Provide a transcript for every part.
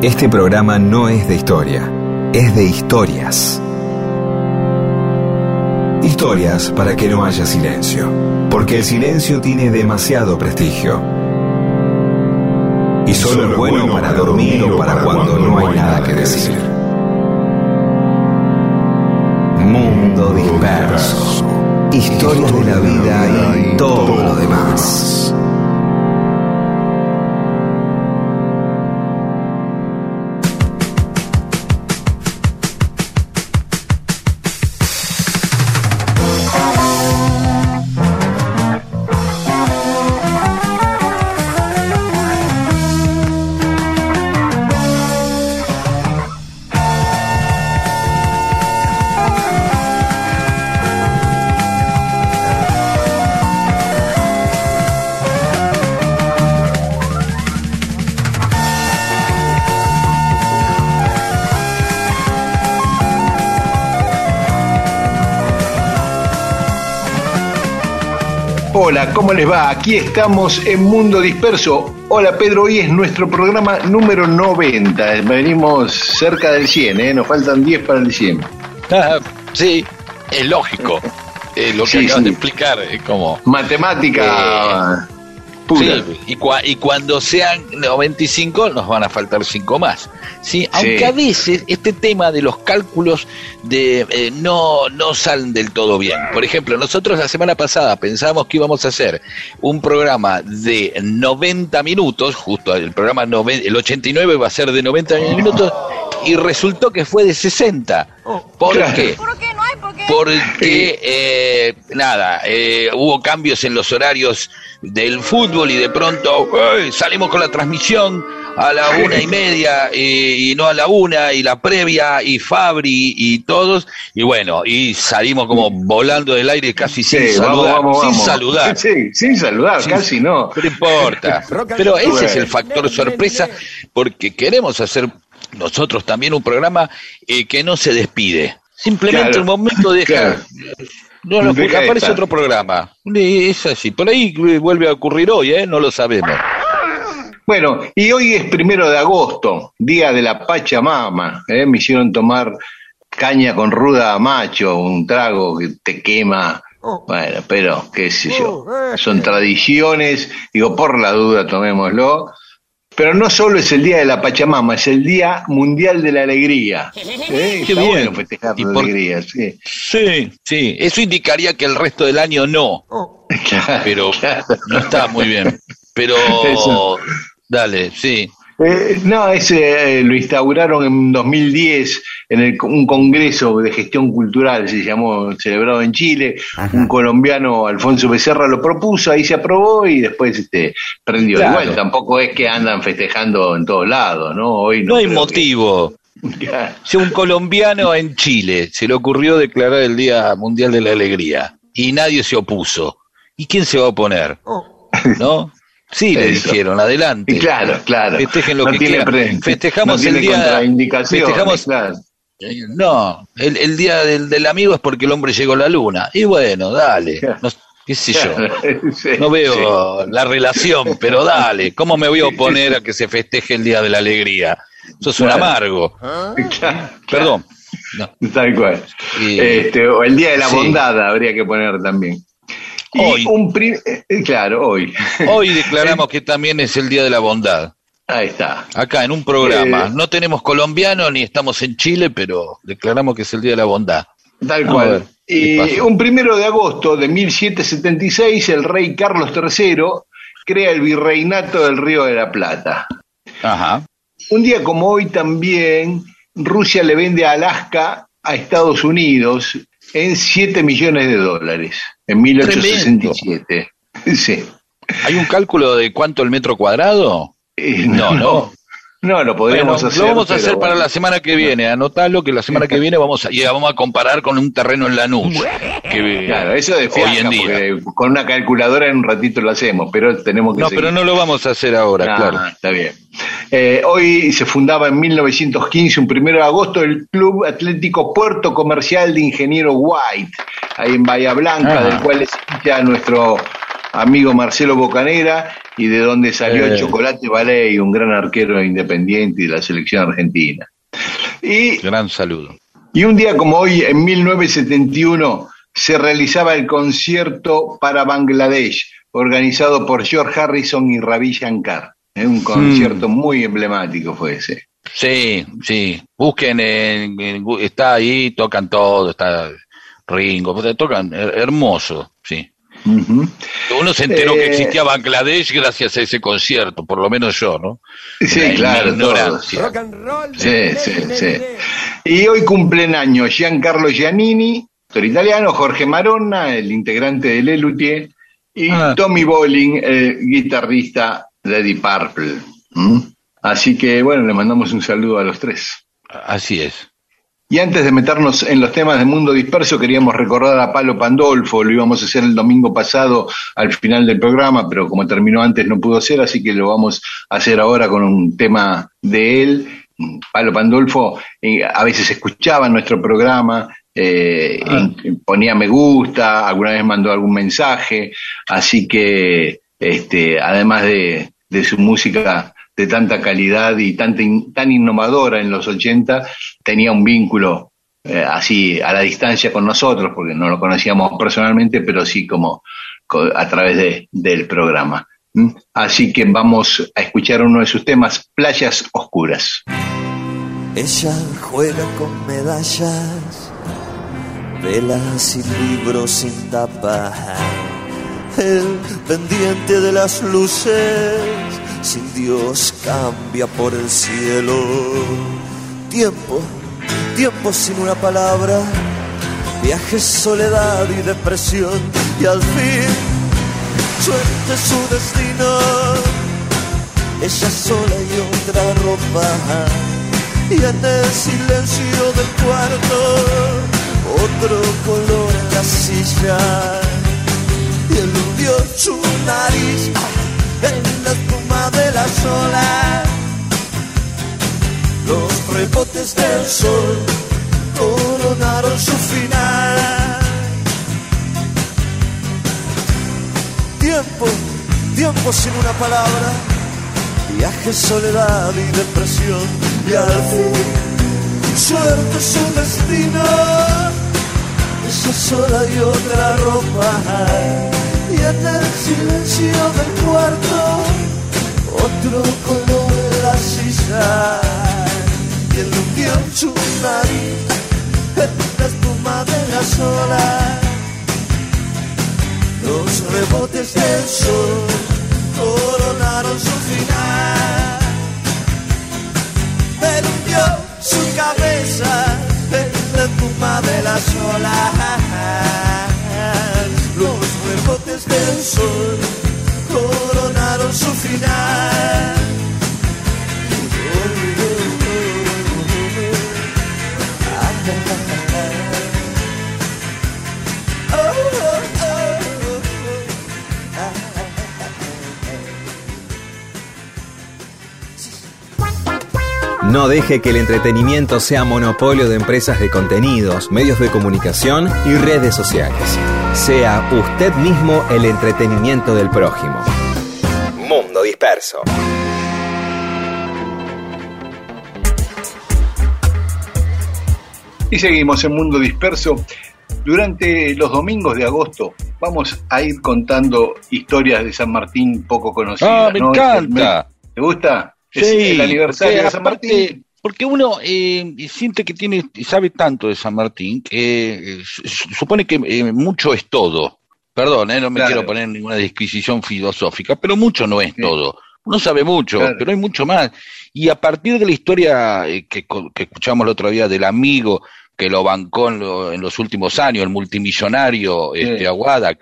Este programa no es de historia, es de historias. Historias para que no haya silencio, porque el silencio tiene demasiado prestigio. Y solo es bueno para dormir o para cuando no hay nada que decir. Mundo disperso. Historias de la vida y todo lo demás. Hola, ¿cómo les va? Aquí estamos en Mundo Disperso. Hola Pedro, hoy es nuestro programa número 90. Venimos cerca del 100, ¿eh? nos faltan 10 para el 100. Ah, sí, es lógico. Eh, lo que Sí, acaban sí. de explicar es como... Matemática pura. Sí, y, cua- y cuando sean 95 nos van a faltar 5 más. ¿Sí? Aunque a veces este tema de los cálculos de, eh, no, no salen del todo bien. Por ejemplo, nosotros la semana pasada pensábamos que íbamos a hacer un programa de 90 minutos, justo el programa noven- el 89 va a ser de 90 minutos, y resultó que fue de 60. ¿Por Claro. qué? porque eh, nada, eh, hubo cambios en los horarios del fútbol y de pronto salimos con la transmisión a la una y media y, y no a la una y la previa y Fabri y todos y bueno y salimos como volando del aire casi sin vamos, saludar, vamos, sin vamos. saludar. Sí, sin saludar, casi no. No importa. Pero ese es el factor sorpresa porque queremos hacer nosotros también un programa eh, que no se despide. Simplemente Claro. un momento deja. Claro. No, no, de aparece otro programa. Es así. Por ahí eh, vuelve a ocurrir hoy, ¿eh? No lo sabemos. Bueno, y hoy es primero de agosto, día de la Pachamama. ¿eh? Me hicieron tomar caña con ruda macho, un trago que te quema. Bueno, pero qué sé yo. Son tradiciones, digo, por la duda tomémoslo. Pero no solo es el día de la Pachamama, es el Día Mundial de la Alegría. ¿eh? Qué Está bien. bueno festejar ¿Y la por- alegría, sí. Sí, sí. Eso indicaría que el resto del año no. Claro, Pero claro. no está muy bien. Pero. Eso. Dale, sí. Eh, no, ese eh, lo instauraron en 2010 en el- un congreso de gestión cultural, se llamó, celebrado en Chile. Un colombiano, Alfonso Becerra, lo propuso, ahí se aprobó y después este, prendió. Claro. Igual tampoco es que andan festejando en todos lados, ¿no? Hoy no, No hay que- motivo. Si un colombiano en Chile se le ocurrió declarar el Día Mundial de la Alegría y nadie se opuso, ¿y quién se va a oponer? ¿No? Sí, le dijeron, adelante. Y claro, claro. Festejen lo No que tiene quieran. Festejamos no tiene el día. contraindicaciones, Festejamos. claro. No, el, el día del, del amigo es porque el hombre llegó a la luna. Y bueno, dale. No, ¿Qué sé yo? No veo la relación, pero dale. ¿Cómo me voy a oponer a que se festeje el Día de la Alegría? Sos un amargo. Perdón. No. Tal cual. Este, o el Día de la Sí. Bondad habría que poner también. Y Hoy. un pri- eh, claro, hoy. Hoy declaramos que también es el Día de la Bondad. Ahí está. Acá en un programa. Eh. No tenemos colombiano ni estamos en Chile, pero declaramos que es el Día de la Bondad. Tal cual. un primero de agosto de 1776, el rey Carlos III crea el virreinato del Río de la Plata. Ajá. Un día como hoy también, Rusia le vende a Alaska a Estados Unidos en 7 millones de dólares, en 1867. Sí. ¿Hay un cálculo de cuánto el metro cuadrado? Eh, No, no. No, lo Bueno, podríamos hacer. lo vamos a hacer para bueno. la semana que viene. Anotalo que la semana que viene vamos a, y vamos a comparar con un terreno en Lanús. Que, Claro, eso de hoy en día. con una calculadora en un ratito lo hacemos, pero tenemos que No, seguir. pero no lo vamos a hacer ahora, Ah, claro. Está bien. Eh, hoy se fundaba en 1915, un primero de agosto, el Club Atlético Puerto Comercial de Ingeniero White, ahí en Bahía Blanca, Ah. del cual es nuestro amigo Marcelo Bocanera, y de donde salió el eh. Chocolate Ballet, un gran arquero independiente de la selección argentina. Y, gran saludo. Y un día como hoy, en 1971, se realizaba el concierto para Bangladesh, organizado por George Harrison y Ravi Shankar. ¿eh? Un concierto mm. muy emblemático fue ese. Sí, sí. Busquen, está ahí, tocan todo, está Ringo, tocan hermoso, sí. Uno se enteró que eh, existía Bangladesh gracias a ese concierto, por lo menos yo, ¿no? Sí, claro. Rock and roll. Sí, sí, sí. Y hoy cumplen años Giancarlo Giannini, actor italiano, Jorge Maronna, el integrante de Lelutier, y ah. Tommy Bolling, el guitarrista de Eddie Purple. Así que, bueno, le mandamos un saludo a los tres. Así es. Y antes de meternos en los temas de Mundo Disperso, queríamos recordar a Palo Pandolfo, lo íbamos a hacer el domingo pasado al final del programa, pero como terminó antes no pudo ser, así que lo vamos a hacer ahora con un tema de él. Palo Pandolfo eh, a veces escuchaba nuestro programa, eh, ah. ponía me gusta, alguna vez mandó algún mensaje, así que este, además de, de su música de tanta calidad y tan, innovadora en los 80, tenía un vínculo eh, así a la distancia con nosotros, porque no lo conocíamos personalmente, pero sí como a través de, del programa. ¿Mm? Así que vamos a escuchar uno de sus temas, Playas Oscuras. Ella juega con medallas, velas y libros sin tapa, el pendiente de las luces sin Dios cambia por el cielo. Tiempo, tiempo sin una palabra, viaje, soledad y depresión, y al fin suerte su destino. Ella sola y otra ropa, y en el silencio del cuarto, otro color en la silla, y eludió su nariz en la espuma de la olas. Los rebotes del sol coronaron su final. Tiempo, tiempo sin una palabra, viaje, soledad y depresión. Y al fin, suerte su destino, esa sola y otra ropa y en el silencio del cuarto otro color en la sisa y el su nariz en la espuma de las olas los rebotes del sol coronaron su final. Hundió su cabeza en la espuma de las olas del sol coronaron su final. No deje que el entretenimiento sea monopolio de empresas de contenidos, medios de comunicación y redes sociales. Sea usted mismo el entretenimiento del prójimo. Mundo Disperso. Y seguimos en Mundo Disperso. Durante los domingos de agosto vamos a ir contando historias de San Martín poco conocidas. Ah, me encanta. ¿Te gusta? Sí, el aniversario de San Martín. Porque uno eh, siente que tiene, sabe tanto de San Martín que eh, supone que eh, mucho es todo. Perdón, no me quiero poner ninguna disquisición filosófica, pero mucho no es todo. Uno sabe mucho, pero hay mucho más. Y a partir de la historia que, escuchamos el otro día del amigo que lo bancó en, los últimos años, el multimillonario este, Aguada,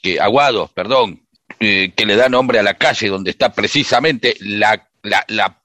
que, Aguado, perdón, que le da nombre a la calle donde está precisamente la la, la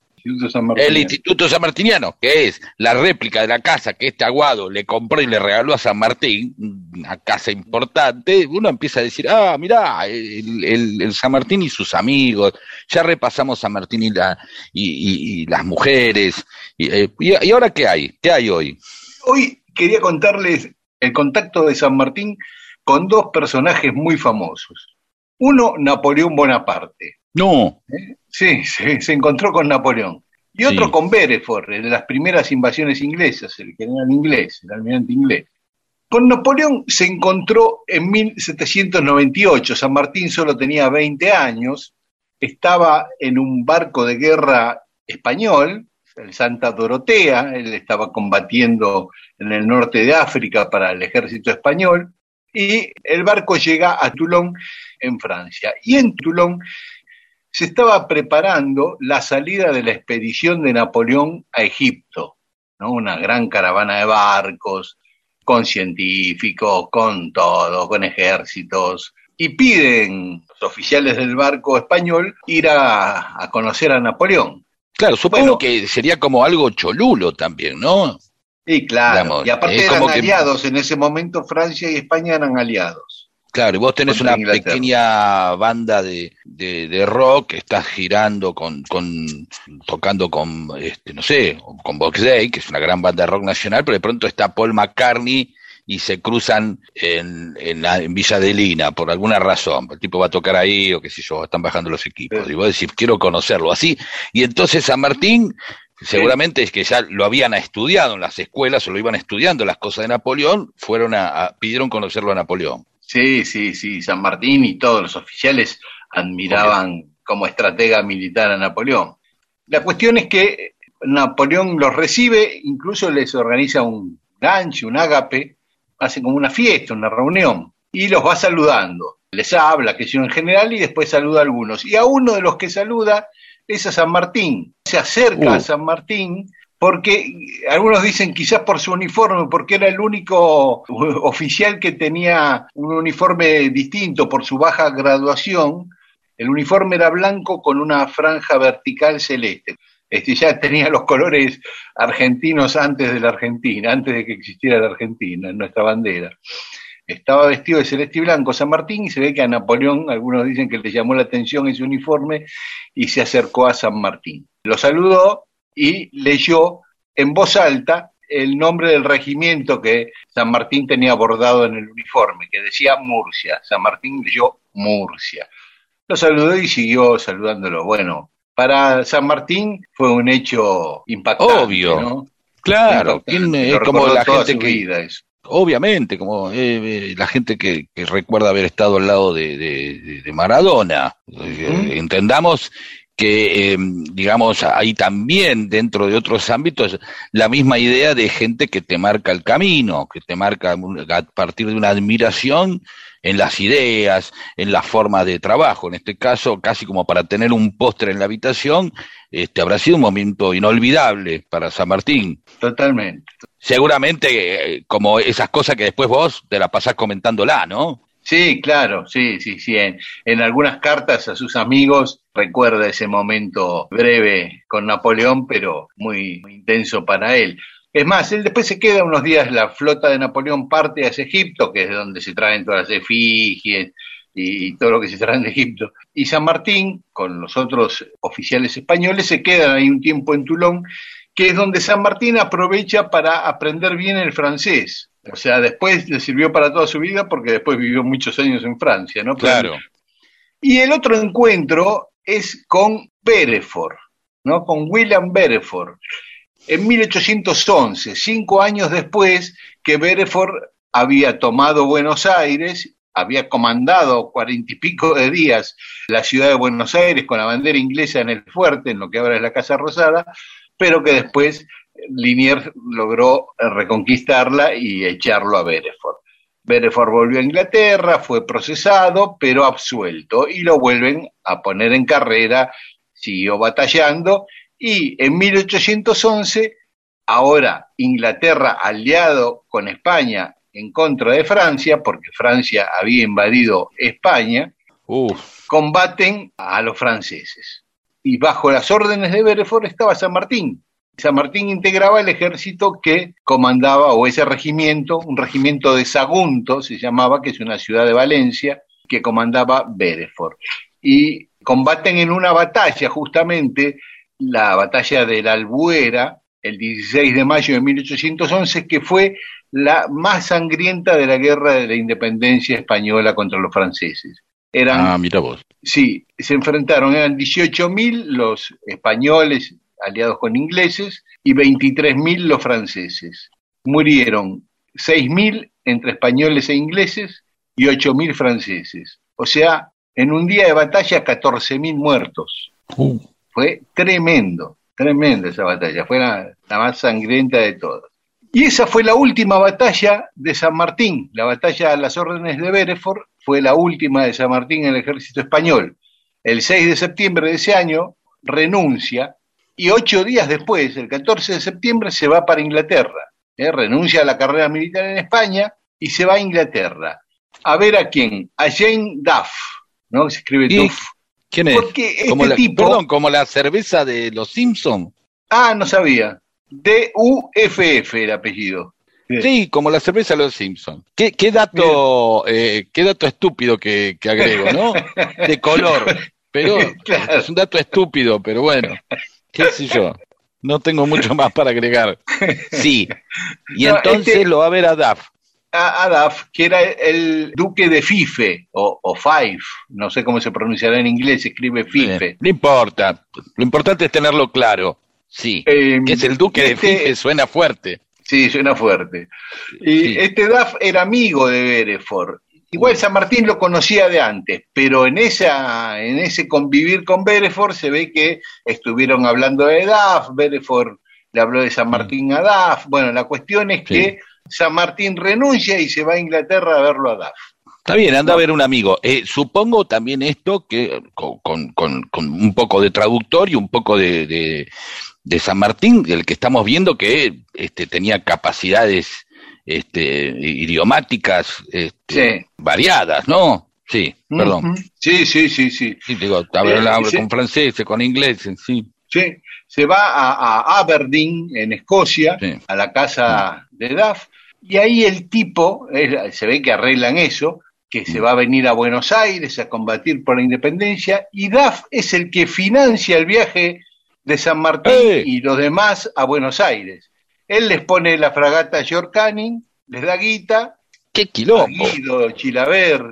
el Instituto San Martiniano, que es la réplica de la casa que este aguado le compró y le regaló a San Martín, una casa importante, uno empieza a decir, ah, mirá, el, San Martín y sus amigos, ya repasamos San Martín y, la, y, las mujeres, eh, y, ahora qué hay? ¿Qué hay hoy? Hoy quería contarles el contacto de San Martín con dos personajes muy famosos. Uno, Napoleón Bonaparte, No. ¿Eh? Sí, se encontró con Napoleón. Y otro Sí. con Bereford, de las primeras invasiones inglesas, el general inglés, el almirante inglés. Con Napoleón se encontró en 1798, San Martín solo tenía 20 años, estaba en un barco de guerra español, el Santa Dorotea, él estaba combatiendo en el norte de África para el ejército español, y el barco llega a Toulon, en Francia. Y en Toulon se estaba preparando la salida de la expedición de Napoleón a Egipto, ¿no? una gran caravana de barcos, con científicos, con todo, con ejércitos, y piden los oficiales del barco español ir a, a conocer a Napoleón. Claro, supongo Bueno. que sería como algo cholulo también, ¿no? Y claro, Digamos, y aparte eran que- aliados, en ese momento Francia y España eran aliados. Claro, y vos tenés una Inglaterra. pequeña banda de, de, de rock, estás girando con, con tocando con, este, no sé, con Box Day, que es una gran banda de rock nacional, pero de pronto está Paul McCartney y se cruzan en, en, la- en Villa de Lina por alguna razón. El tipo va a tocar ahí o qué sé yo, están bajando los equipos. Sí. Y vos decís, quiero conocerlo así. Y entonces San Martín, seguramente es que ya lo habían estudiado en las escuelas o lo iban estudiando las cosas de Napoleón, fueron a, a- pidieron conocerlo a Napoleón. Sí, sí, sí, San Martín y todos los oficiales admiraban como estratega militar a Napoleón. La cuestión es que Napoleón los recibe, incluso les organiza un gancho, un ágape, hace como una fiesta, una reunión, y los va saludando. Les habla, que yo en general, y después saluda a algunos. Y a uno de los que saluda es a San Martín. Se acerca Uh. a San Martín porque algunos dicen quizás por su uniforme, porque era el único oficial que tenía un uniforme distinto por su baja graduación. El uniforme era blanco con una franja vertical celeste. Este, ya tenía los colores argentinos antes de la Argentina, antes de que existiera la Argentina, en nuestra bandera. Estaba vestido de celeste y blanco San Martín y se ve que a Napoleón, algunos dicen que le llamó la atención ese uniforme y se acercó a San Martín. Lo saludó y leyó en voz alta el nombre del regimiento que San Martín tenía bordado en el uniforme, que decía Murcia. San Martín leyó Murcia. Lo saludó y siguió saludándolo. Bueno, para San Martín fue un hecho impactante. Obvio. ¿no? Claro, Impactante. ¿quién Lo es como la gente su que, vida eso. obviamente, como eh, eh, la gente que, que recuerda haber estado al lado de, de- de- Maradona. Eh. Entendamos que, eh, digamos, hay también dentro de otros ámbitos la misma idea de gente que te marca el camino, que te marca a partir de una admiración en las ideas, en la forma de trabajo. En este caso, casi como para tener un postre en la habitación, este habrá sido un momento inolvidable para San Martín. Totalmente. Seguramente, eh, como esas cosas que después vos te la pasás comentándola, ¿no? Sí, claro, sí, sí, sí. En, en algunas cartas a sus amigos recuerda ese momento breve con Napoleón, pero muy, muy intenso para él. Es más, él después se queda unos días, la flota de Napoleón parte hacia Egipto, que es de donde se traen todas las efigies y, todo lo que se traen de Egipto. Y San Martín, con los otros oficiales españoles, se quedan ahí un tiempo en Toulon, que es donde San Martín aprovecha para aprender bien el francés. O sea, después le sirvió para toda su vida porque después vivió muchos años en Francia, ¿no? Pero- y el otro encuentro es con Bereford, ¿no? Con William Bereford. En 1811, cinco años después que Bereford había tomado Buenos Aires, había comandado cuarenta y pico de días la ciudad de Buenos Aires con la bandera inglesa en el fuerte, en lo que ahora es la Casa Rosada, pero que después Liniers logró reconquistarla y echarlo a Bereford. Bereford volvió a Inglaterra, fue procesado, pero absuelto, y lo vuelven a poner en carrera, siguió batallando, y en 1811, ahora Inglaterra aliado con España en contra de Francia, porque Francia había invadido España, Uf, combaten a los franceses. Y bajo las órdenes de Bereford estaba San Martín. San Martín integraba el ejército que comandaba, o ese regimiento, un regimiento de Sagunto, se llamaba, que es una ciudad de Valencia, que comandaba Bereford. Y combaten en una batalla, justamente, la batalla de la Albuera, el 16 de mayo de 1811, que fue la más sangrienta de la guerra de la independencia española contra los franceses. Eran, Ah, mira vos. sí, se enfrentaron, eran 18.000 los españoles aliados con ingleses y 23.000 los franceses. Murieron 6.000 entre españoles e ingleses y 8.000 franceses. O sea, en un día de batalla 14.000 muertos. Uh, Fue tremendo, tremenda esa batalla, fue la, la más sangrienta de todas. Y esa fue la última batalla de San Martín, la batalla a las órdenes de Bereford fue la última de San Martín en el ejército español. El 6 de septiembre de ese año renuncia y ocho días después, el 14 de septiembre, se va para Inglaterra. ¿eh? Renuncia a la carrera militar en España y se va a Inglaterra. A ver a quién, a Jane Duff, ¿no? Se escribe ¿Y Duff. ¿Quién es? Porque este como la, tipo- Perdón, como la cerveza de los Simpson. Ah, no sabía. D-U-F-F el apellido. Sí, como la cerveza de los Simpson. ¿Qué, qué dato, eh, qué dato estúpido que, que agrego, ¿no? De color. Pero Claro. es un dato estúpido, pero bueno, qué sé yo. No tengo mucho más para agregar. Sí. Y No, entonces este- lo va a ver a Duff. A, a Duff, que era el duque de Fife, o, o Fife, no sé cómo se pronunciará en inglés, se escribe Fife. Eh, no importa. Lo importante es tenerlo claro. Sí. Eh, que es el duque de este- Fife, suena fuerte. Sí, suena fuerte. Y Sí. este Duff era amigo de Bereford. Igual San Martín lo conocía de antes, pero en esa, en ese convivir con Bereford se ve que estuvieron hablando de Duff, Bereford le habló de San Martín a Duff. Bueno, la cuestión es Sí. que San Martín renuncia y se va a Inglaterra a verlo a Duff. Está bien, anda a ver un amigo. Eh, supongo también esto que con, con- con- con un poco de traductor y un poco de, de- de San Martín, del que estamos viendo que este, tenía capacidades este, idiomáticas este, Sí. variadas, ¿no? Sí, perdón. Sí, sí, sí, sí. Sí, digo, habla Eh, sí. con franceses, con ingleses, sí. Sí, se va a, a Aberdeen, en Escocia, Sí. a la casa de Duff, y ahí el tipo, se ve que arreglan eso, que Mm. se va a venir a Buenos Aires a combatir por la independencia, y Duff es el que financia el viaje de San Martín ¡Eh! y los demás a Buenos Aires. Él les pone la fragata York Canning, les da guita, ¡Qué quilombo! Guido, Chilaver,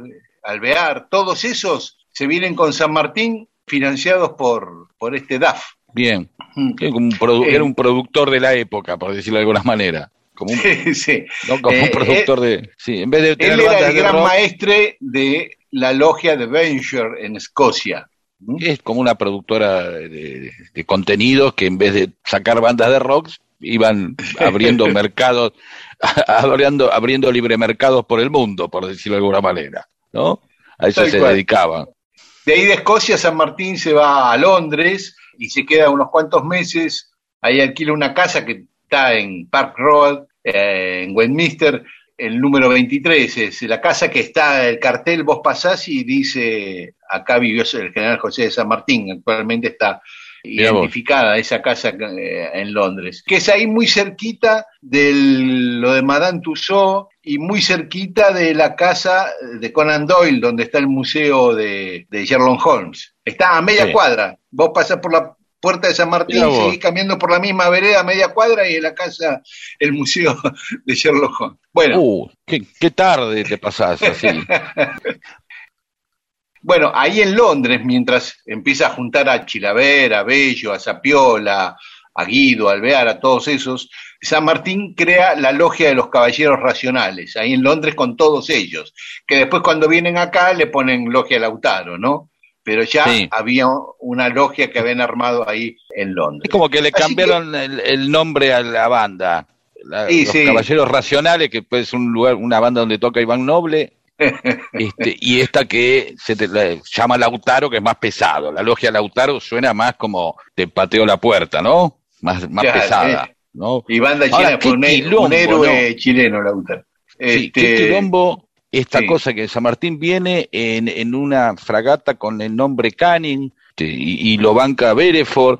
Alvear, todos esos se vienen con San Martín financiados por, por este Duff. Bien, como un produ- Eh. era un productor de la época, por decirlo de alguna manera. Como un, sí. no, como Eh, un productor de... Sí, en vez de tener Él era el de gran rock, maestre de la logia de Venture en Escocia. Es como una productora de, de contenidos que en vez de sacar bandas de rock iban abriendo mercados, abriendo, abriendo libre mercados por el mundo, por decirlo de alguna manera, ¿no? A eso Tal se cual. dedicaban. De ahí de Escocia, San Martín se va a Londres y se queda unos cuantos meses. Ahí alquila una casa que está en Park Road, eh, en Westminster, el número 23. Es la casa que está, el cartel, vos pasás y dice, acá vivió el general José de San Martín. Actualmente está. Identificada esa casa eh, en Londres, que es ahí muy cerquita de lo de Madame Tussauds y muy cerquita de la casa de Conan Doyle, donde está el museo de, de Sherlock Holmes. Está a media Sí. cuadra. Vos pasás por la puerta de San Martín, seguís caminando por la misma vereda a media cuadra y en la casa el museo de Sherlock Holmes. Bueno, Uh, qué, qué tarde te pasás así. Bueno, ahí en Londres, mientras empieza a juntar a Chilaver, a Bello, a Sapiola, a Guido, a Alvear, a todos esos, San Martín crea la logia de los caballeros racionales, ahí en Londres con todos ellos, que después cuando vienen acá le ponen logia Lautaro, ¿no? Pero ya Sí. había una logia que habían armado ahí en Londres. Es como que le Así cambiaron el, el nombre a la banda. La- Sí, los sí. Caballeros Racionales, que pues, es un lugar, una banda donde toca Iván Noble, este, y esta que se te- la- llama Lautaro, que es más pesado. La logia Lautaro suena más como te pateo la puerta, ¿no? Más, más pesada, eh. ¿no? Y banda Ahora, chilena, un, he- quilombo, un héroe chileno, Lautaro. Sí, Este, qué quilombo esta sí. cosa que San Martín viene en, en una fragata con el nombre Canning este, y, y lo banca Bereford,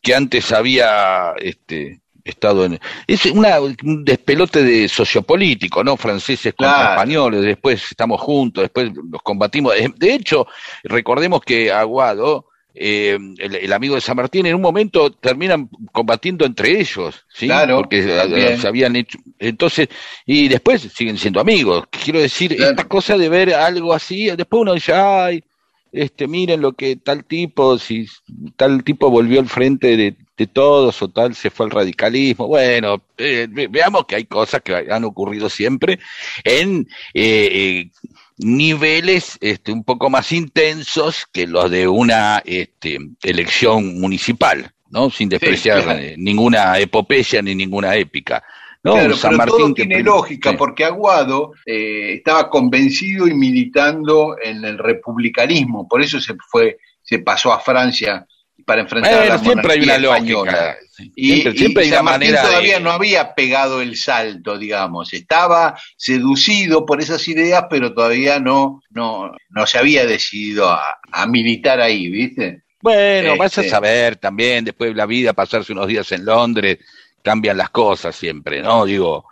que antes había este, estado en... Es una, un despelote de sociopolítico, ¿no? Franceses contra Claro. españoles, después estamos juntos, después los combatimos. De hecho, recordemos que Aguado eh, el, amigo de San Martín, en un momento terminan combatiendo entre ellos, ¿sí? Claro, Porque eh, también. se habían hecho. Entonces, y después siguen siendo amigos. Quiero decir, Claro. esta cosa de ver algo así, después uno dice, ay, este, miren lo que tal tipo, si tal tipo volvió al frente de, de todos o tal se fue al radicalismo. Bueno, eh, ve- veamos que hay cosas que han ocurrido siempre en eh, eh, niveles este, un poco más intensos que los de una este, elección municipal, ¿no? Sin despreciar claro. ninguna epopeya ni ninguna épica. ¿no? Claro, San pero Martín todo tiene lógica, sí. porque Aguado eh, estaba convencido y militando en el republicanismo, por eso se fue, se pasó a Francia para enfrentar a la siempre hay una española. lógica. Y, siempre, y siempre hay una San Martín manera todavía de... no había pegado el salto, digamos, estaba seducido por esas ideas, pero todavía no, no, no se había decidido a, a militar ahí, ¿viste? Bueno, vas a Este- saber también, después de la vida, pasarse unos días en Londres, cambian las cosas siempre, ¿no? Digo,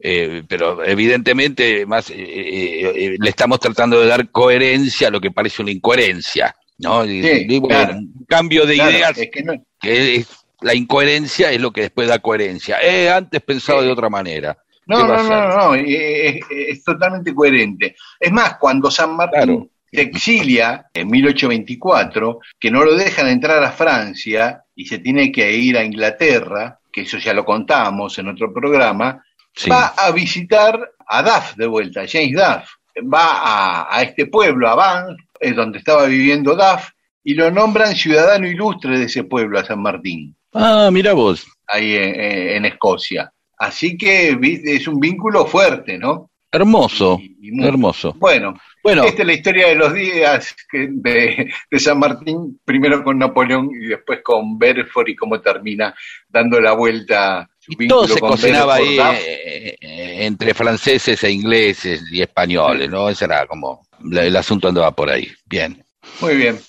eh, pero evidentemente más eh, eh, eh, le estamos tratando de dar coherencia a lo que parece una incoherencia, ¿no? Sí, claro. un cambio de Claro, ideas es que no- que es la incoherencia es lo que después da coherencia. Eh, antes pensaba Sí. de otra manera. No, ¿Qué va no, no, no, no, es, es- totalmente coherente. Es más, cuando San Martín Claro. se exilia en 1824, que no lo dejan entrar a Francia y se tiene que ir a Inglaterra, que eso ya lo contábamos en otro programa, Sí. va a visitar a Duff de vuelta, James Duff. Va a, a este pueblo, a Van, es donde estaba viviendo Duff, y lo nombran ciudadano ilustre de ese pueblo, a San Martín Ah, mira vos. ahí en, en Escocia. Así que es un vínculo fuerte, ¿no? Hermoso, Y- y muy- hermoso. Bueno, Bueno, esta es la historia de los días de, de San Martín, primero con Napoleón y después con Belfort y cómo termina dando la vuelta. su Y vínculo todo se con cocinaba ahí eh, eh, entre franceses e ingleses y españoles, ¿no? Ese era como la- el asunto andaba por ahí. Bien. Muy bien.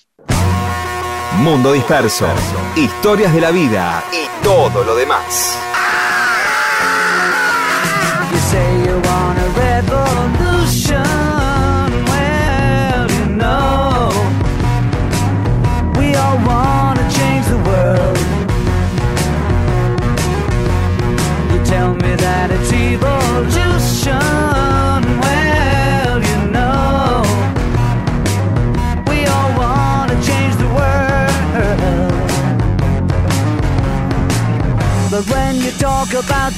Mundo Disperso. Historias de la vida y todo lo demás.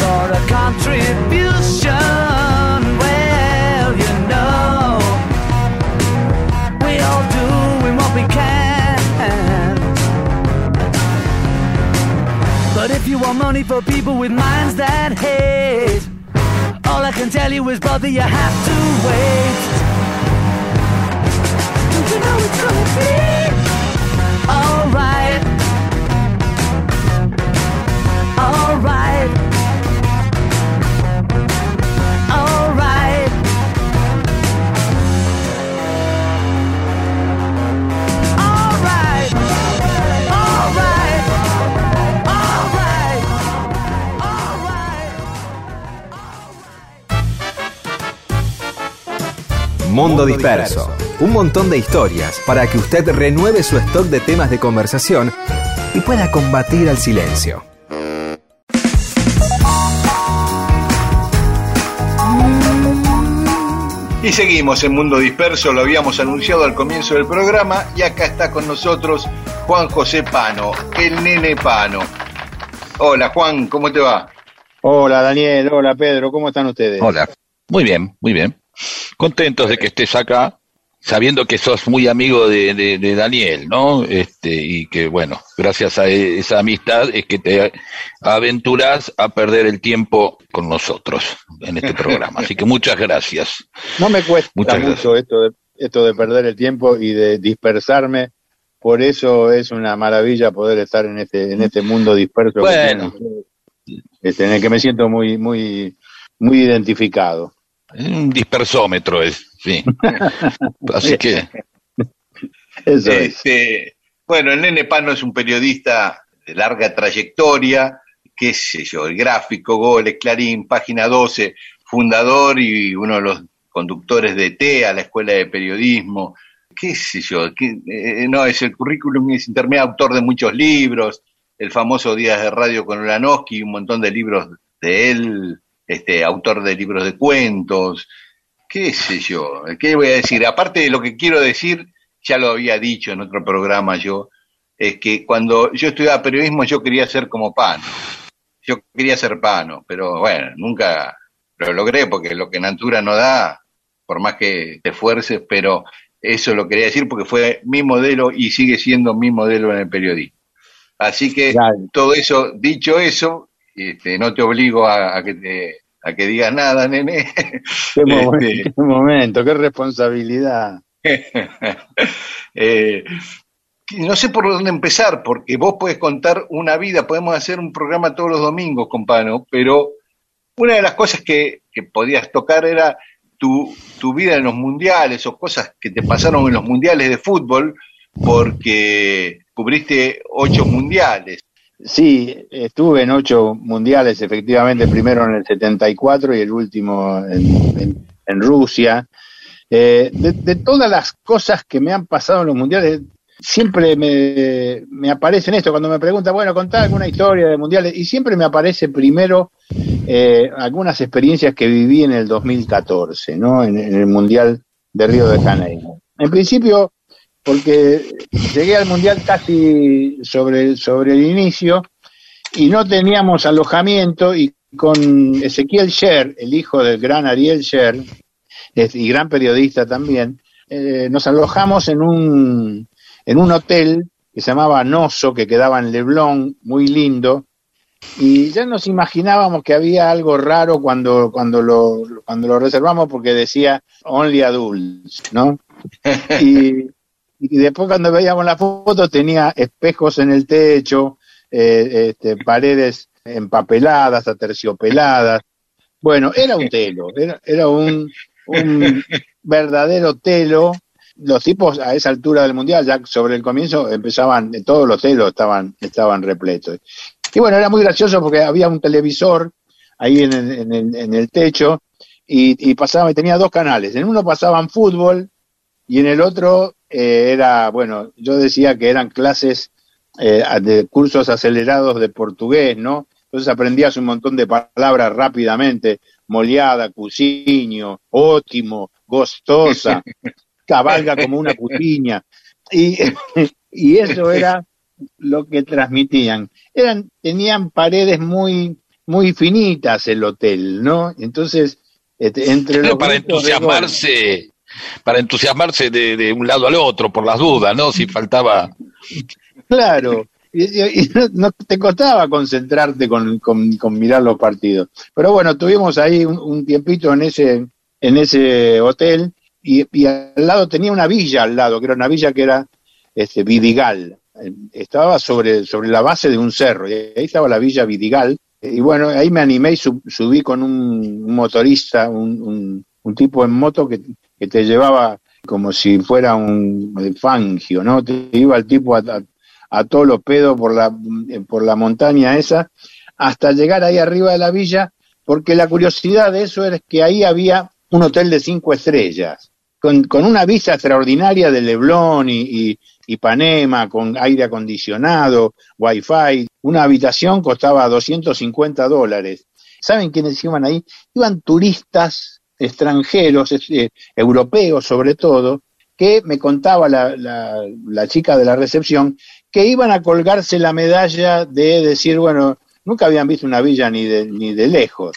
For a contribution. Well, you know, we all doing what we can. But if you want money for people with minds that hate, all I can tell you is, brother, you have to wait. Don't you know it's gonna be alright? Alright. Alright. Mundo Disperso. Un montón de historias para que usted renueve su stock de temas de conversación y pueda combatir al silencio. Y seguimos en Mundo Disperso, lo habíamos anunciado al comienzo del programa y acá está con nosotros Juan José Pano, el nene Pano. Hola Juan, ¿cómo te va? Hola Daniel, hola Pedro, ¿cómo están ustedes? Hola. Muy bien, muy bien. Contentos de que estés acá sabiendo que sos muy amigo de, de, de, Daniel, ¿no? Este, y que, bueno, gracias a esa amistad es que te aventuras a perder el tiempo con nosotros en este programa. Así que muchas gracias. No me cuesta mucho esto de, esto de perder el tiempo y de dispersarme. Por eso es una maravilla poder estar en este, en este mundo disperso. Bueno. este, en el que me siento muy, muy, muy identificado. Un dispersómetro es, sí. Así que. Eso este, Bueno, el Nene Pano es un periodista de larga trayectoria, qué sé yo, el gráfico, Goles, Clarín, Página 12, fundador y uno de los conductores de TEA, la Escuela de Periodismo, qué sé yo, eh, no, es el currículum, es intermedio, autor de muchos libros, el famoso Días de Radio con Ulanowski, un montón de libros de él, este, autor de libros de cuentos, qué sé yo, qué voy a decir, aparte de lo que quiero decir, ya lo había dicho en otro programa yo, es que cuando yo estudiaba periodismo yo quería ser como Pano, yo quería ser Pano, pero bueno, nunca lo logré porque lo que Natura no da, por más que te esfuerces, pero eso lo quería decir porque fue mi modelo y sigue siendo mi modelo en el periodismo. Así que todo eso, dicho eso, este, no te obligo a, que te, a que digas nada, nene. Qué, momento, este, qué, momento, qué responsabilidad. eh, no sé por dónde empezar, porque vos podés contar una vida, podemos hacer un programa todos los domingos, compano, pero una de las cosas que, que podías tocar era tu, tu vida en los mundiales o cosas que te pasaron en los mundiales de fútbol, porque cubriste ocho mundiales. Sí, estuve en ocho mundiales, efectivamente, primero en el 74 y el último en, Rusia. Eh, de, todas las cosas que me han pasado en los mundiales, siempre me, me aparecen esto, cuando me preguntan, bueno, contá alguna historia de mundiales, y siempre me aparece primero eh, algunas experiencias que viví en el 2014, ¿no? En, en el Mundial de Río de Janeiro. En principio, porque llegué al Mundial casi sobre, sobre el inicio y no teníamos alojamiento y con Ezequiel Sher, el hijo del gran Ariel Sher, y gran periodista también, eh, nos alojamos en un, en un hotel que se llamaba Noso, que quedaba en Leblon, muy lindo, y ya nos imaginábamos que había algo raro cuando, cuando, lo, cuando lo reservamos porque decía Only Adults, ¿no? Y, y después cuando veíamos la foto tenía espejos en el techo, eh, este, paredes empapeladas, aterciopeladas. Bueno, era un telo, era, era un, un verdadero telo. Los tipos a esa altura del mundial, ya sobre el comienzo, empezaban, todos los telos estaban, estaban repletos. Y bueno, era muy gracioso porque había un televisor ahí en el, en el, en el techo y, y pasaba, tenía dos canales. En uno pasaban fútbol y en el otro eh, era, bueno, yo decía que eran clases eh, de cursos acelerados de portugués, ¿no? Entonces aprendías un montón de palabras rápidamente, moliada, cusiño, ótimo, gostosa, cabalga como una cusiña. Y, y eso era lo que transmitían. Eran, tenían paredes muy, muy finitas el hotel, ¿no? Entonces, este, entre Pero para entusiasmarse, para entusiasmarse de, un lado al otro por las dudas, ¿no? Si faltaba. Claro, y, no, te costaba concentrarte con, con, mirar los partidos. Pero bueno, tuvimos ahí un, tiempito en ese, en ese hotel y, al lado tenía una villa al lado, que era una villa que era este, Vidigal. Estaba sobre, sobre la base de un cerro y ahí estaba la villa Vidigal. Y bueno, ahí me animé y sub, subí con un, motorista, un, un tipo en moto que que te llevaba como si fuera un fangio, ¿no? Te iba el tipo a, todos los pedos por la, por la montaña esa, hasta llegar ahí arriba de la villa, porque la curiosidad de eso era que ahí había un hotel de cinco estrellas, con, con una vista extraordinaria de Leblon y, y, Ipanema, con aire acondicionado, wifi, una habitación costaba 250 dólares. ¿Saben quiénes iban ahí? Iban turistas extranjeros, eh, europeos sobre todo, que me contaba la, la, la, chica de la recepción, que iban a colgarse la medalla de decir, bueno, nunca habían visto una villa ni de, ni de lejos.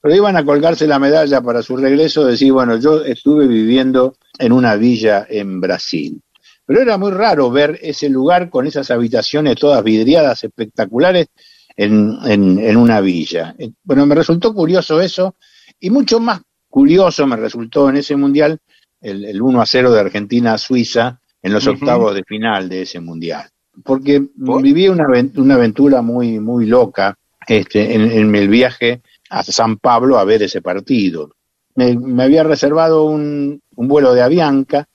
pero iban a colgarse la medalla para su regreso, decir, bueno, yo estuve viviendo en una villa en Brasil. Pero era muy raro ver ese lugar con esas habitaciones todas vidriadas espectaculares en, en, una villa. Eh, bueno, me resultó curioso eso, y mucho más curioso me resultó en ese mundial el, el 1 a 0 de Argentina a Suiza en los octavos de final de ese mundial. Porque viví una, una aventura muy, muy loca este, en, el viaje a San Pablo a ver ese partido. Me, me había reservado un, un, vuelo de Avianca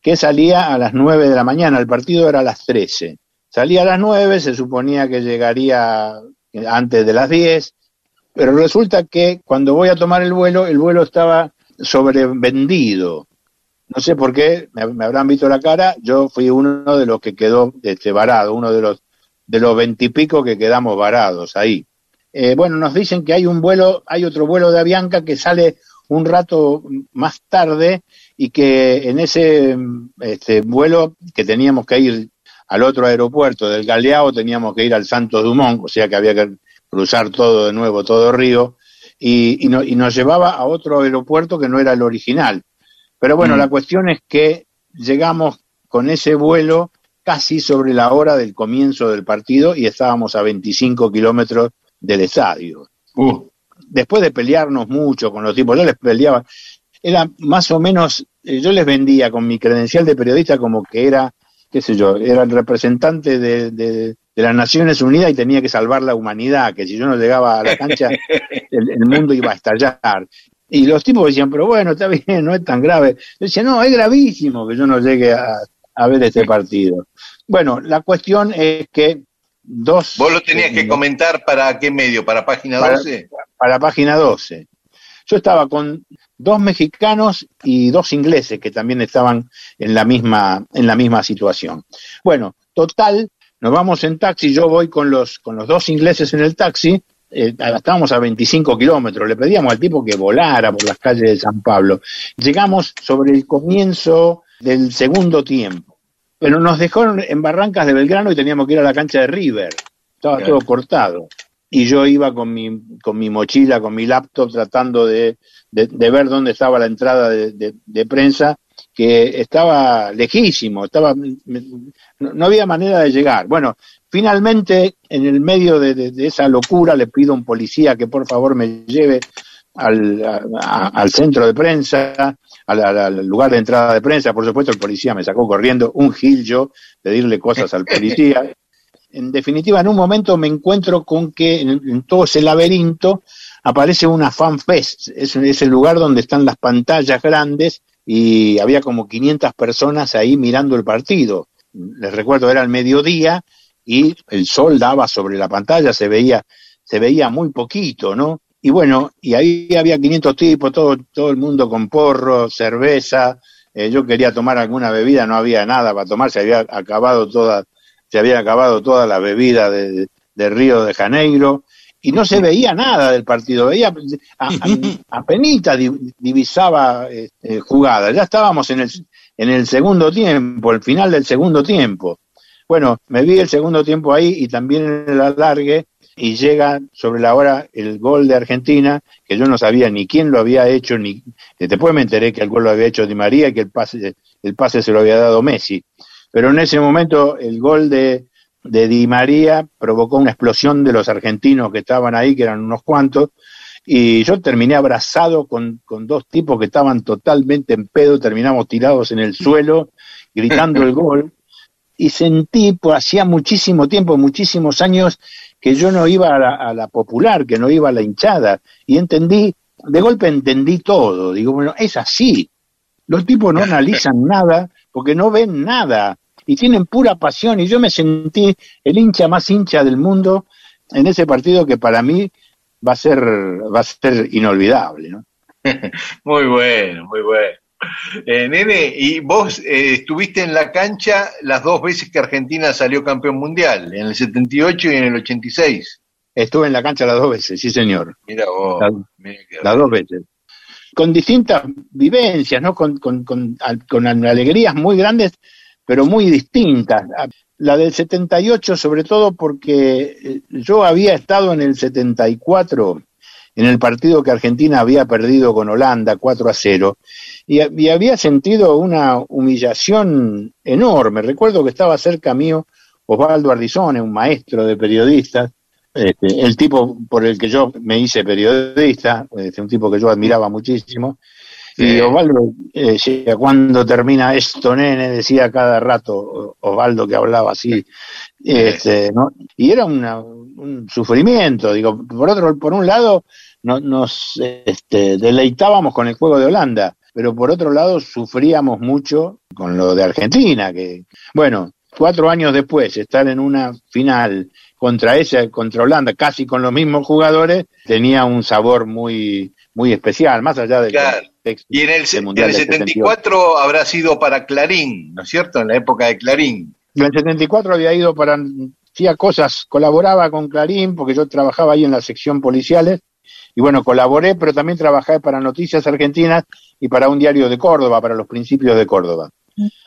que salía a las 9 de la mañana, el partido era a las 13. Salía a las 9, se suponía que llegaría antes de las 10, pero resulta que cuando voy a tomar el vuelo, el vuelo estaba sobrevendido. No sé por qué, me, habrán visto la cara, yo fui uno de los que quedó este, varado, uno de los de los veintipico que quedamos varados ahí. Eh, bueno, nos dicen que hay un vuelo, hay otro vuelo de Avianca que sale un rato más tarde y que en ese este, vuelo que teníamos que ir al otro aeropuerto del Galeao, teníamos que ir al Santos Dumont, o sea que había que cruzar todo de nuevo, todo Río, y, y, y nos llevaba a otro aeropuerto que no era el original. Pero bueno, mm. la cuestión es que llegamos con ese vuelo casi sobre la hora del comienzo del partido y estábamos a 25 kilómetros del estadio. Uh. Después de pelearnos mucho con los tipos, yo les peleaba, era más o menos, eh, yo les vendía con mi credencial de periodista como que era, qué sé yo, era el representante de, de, las Naciones Unidas y tenía que salvar la humanidad, que si yo no llegaba a la cancha, el mundo iba a estallar. Y los tipos decían, pero bueno, está bien, no es tan grave. Yo decía, no, es gravísimo que yo no llegue a, ver este partido. Bueno, la cuestión es que dos... ¿Vos lo tenías que comentar para qué medio? ¿Para página 12? Para, página 12. Yo estaba con dos mexicanos y dos ingleses que también estaban en la misma, en la misma situación. Bueno, total, nos vamos en taxi, yo voy con los, con los dos ingleses en el taxi, eh, estábamos a 25 kilómetros, le pedíamos al tipo que volara por las calles de San Pablo. Llegamos sobre el comienzo del segundo tiempo, pero nos dejaron en Barrancas de Belgrano y teníamos que ir a la cancha de River, estaba todo cortado. Y yo iba con mi, con mi mochila, con mi laptop, tratando de, de, ver dónde estaba la entrada de, de prensa que estaba lejísimo, estaba, no, había manera de llegar. Bueno, finalmente, en el medio de, esa locura, le pido a un policía que por favor me lleve al, al centro de prensa, al, lugar de entrada de prensa. Por supuesto, el policía me sacó corriendo, un gil yo, pedirle cosas al policía. En definitiva, en un momento me encuentro con que en, todo ese laberinto aparece una fanfest, es, es el lugar donde están las pantallas grandes y había como 500 personas ahí mirando el partido. Les recuerdo, era el mediodía y el sol daba sobre la pantalla, se veía, se veía muy poquito, ¿no? Y bueno, y ahí había 500 tipos, todo, todo el mundo con porro, cerveza, eh, yo quería tomar alguna bebida, no había nada para tomar, se había acabado toda, se había acabado toda la bebida de, de Río de Janeiro, y no se veía nada del partido, veía apenas divisaba este, jugada, ya estábamos en el, en el segundo tiempo, el final del segundo tiempo. Bueno, me vi el segundo tiempo ahí y también en el alargue y llega sobre la hora el gol de Argentina, que yo no sabía ni quién lo había hecho, ni después me enteré que el gol lo había hecho Di María y que el pase, el pase se lo había dado Messi. Pero en ese momento el gol de, de Di María provocó una explosión de los argentinos que estaban ahí, que eran unos cuantos, y yo terminé abrazado con, con dos tipos que estaban totalmente en pedo, terminamos tirados en el suelo, gritando el gol, y sentí, pues hacía muchísimo tiempo, muchísimos años, que yo no iba a la, a la popular, que no iba a la hinchada, y entendí, de golpe entendí todo, digo, bueno, es así, los tipos no analizan nada porque no ven nada, y tienen pura pasión y yo me sentí el hincha más hincha del mundo en ese partido que para mí va a ser va a ser inolvidable ¿no? muy bueno muy bueno. Eh, nene y vos eh, estuviste en la cancha las dos veces que Argentina salió campeón mundial en el 78 y en el 86 estuve en la cancha las dos veces sí señor. Mira vos las dos veces. Con distintas vivencias, ¿no? Con, con, con, con, alegrías muy grandes pero muy distintas. La del 78 sobre todo porque eh, yo había estado en el 74 en el partido que Argentina había perdido con Holanda 4 a 0 y, había sentido una humillación enorme. Recuerdo que estaba cerca mío Osvaldo Ardizone, un maestro de periodistas, este, el tipo por el que yo me hice periodista, este, un tipo que yo admiraba muchísimo. Y Osvaldo eh, decía, cuando termina esto, nene? Decía cada rato Osvaldo que hablaba así. Este, ¿no? Y era un sufrimiento. Digo, por otro, por un lado, no, nos este, deleitábamos con el juego de Holanda, pero por otro lado sufríamos mucho con lo de Argentina, que, bueno, cuatro años después, estar en una final contra esa, contra Holanda, casi con los mismos jugadores, tenía un sabor muy, muy especial, más allá del claro. Y en el, 74 habrá sido para Clarín, ¿no es cierto? En la época de Clarín. En el 74 había ido para, hacía cosas, colaboraba con Clarín, porque yo trabajaba ahí en la sección policiales, y bueno, colaboré, pero también trabajé para Noticias Argentinas y para un diario de Córdoba, para los principios de Córdoba.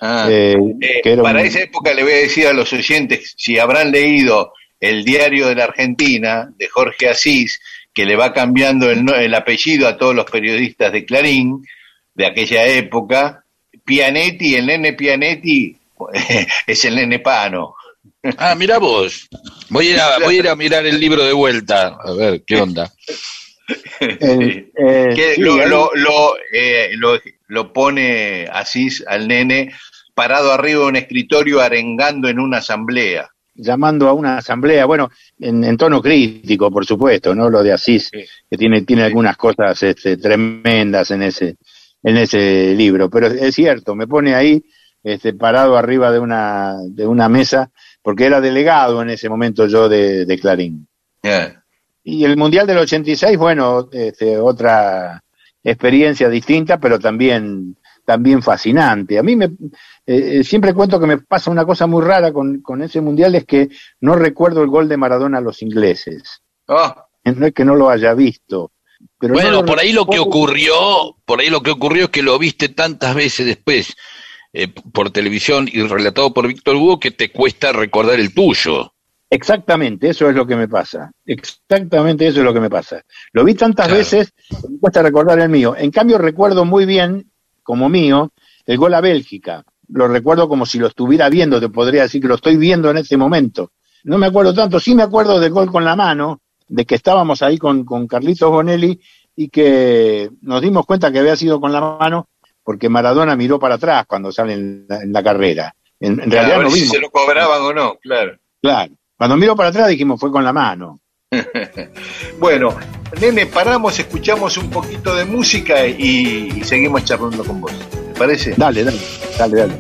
Ah, eh, eh, para esa época le voy a decir a los oyentes, si habrán leído el diario de la Argentina, de Jorge Asís, que le va cambiando el, el apellido a todos los periodistas de Clarín de aquella época, Pianetti, el nene Pianetti, es el nene Pano. Ah, mira vos. Voy a, ir a, voy a ir a mirar el libro de vuelta, a ver qué onda. Eh, que lo, lo, lo, eh, lo, lo, pone Asís al nene parado arriba de un escritorio arengando en una asamblea. Llamando a una asamblea, bueno, en, tono crítico, por supuesto, ¿no? Lo de Asís, que tiene, tiene algunas cosas este, tremendas en ese, en ese libro. Pero es cierto, me pone ahí este, parado arriba de una, de una mesa, porque era delegado en ese momento yo de, de Clarín. Y el Mundial del 86, bueno, este, otra experiencia distinta, pero también, también fascinante. A mí me, eh, eh, siempre cuento que me pasa una cosa muy rara con, con, ese Mundial, es que no recuerdo el gol de Maradona a los ingleses. Oh. No es que no lo haya visto. Pero bueno, por ahí lo que ocurrió, por ahí lo que ocurrió es que lo viste tantas veces después eh, por televisión y relatado por Víctor Hugo que te cuesta recordar el tuyo. Exactamente, eso es lo que me pasa. Exactamente eso es lo que me pasa. Lo vi tantas claro. veces, me cuesta recordar el mío. En cambio, recuerdo muy bien, como mío, el gol a Bélgica. Lo recuerdo como si lo estuviera viendo, te podría decir que lo estoy viendo en este momento. No me acuerdo tanto, sí me acuerdo del gol con la mano, de que estábamos ahí con, con Carlitos Bonelli y que nos dimos cuenta que había sido con la mano porque Maradona miró para atrás cuando sale en la, en la carrera. En, en realidad a ver no si vimos. se lo cobraban o no, claro. Claro. Cuando miro para atrás dijimos fue con la mano. bueno, nene, paramos, escuchamos un poquito de música y, seguimos charlando con vos. ¿Te parece? Dale, dale, dale, dale.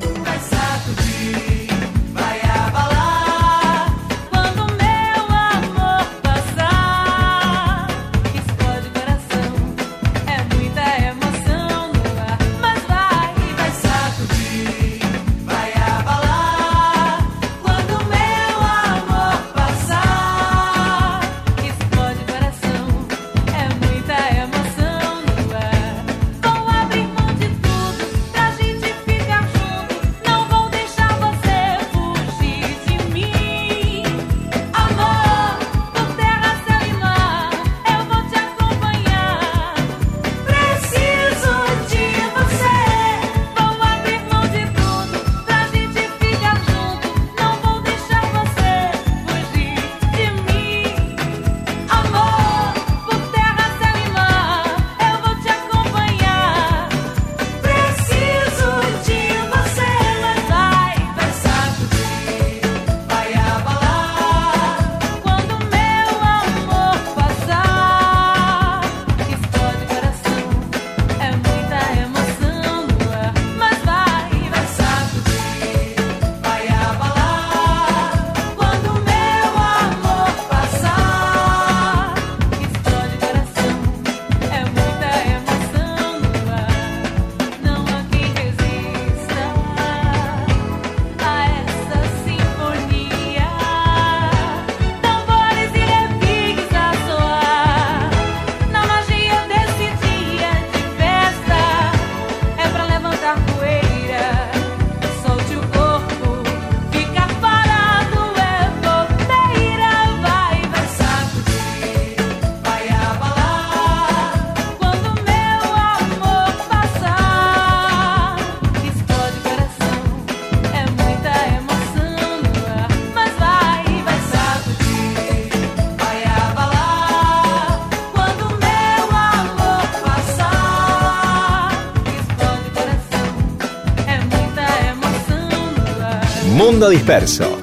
Mundo Disperso.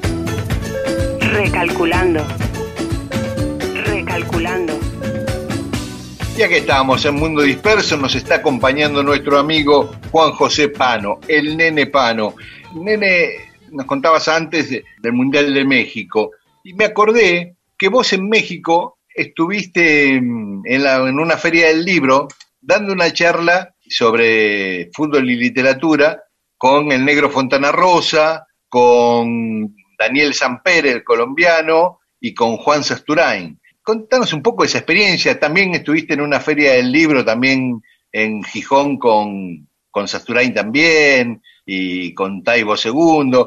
Recalculando. Recalculando. Ya que estamos en Mundo Disperso, nos está acompañando nuestro amigo Juan José Pano, el nene Pano. Nene, nos contabas antes de- del Mundial de México y me acordé que vos en México estuviste mm, en, la- en una feria del libro dando una charla sobre fútbol y literatura con el negro Fontana Rosa, con Daniel Samper, el colombiano, y con Juan Sasturain. Contanos un poco de esa experiencia. También estuviste en una feria del libro, también en Gijón con, con Sasturain también, y con Taibo II.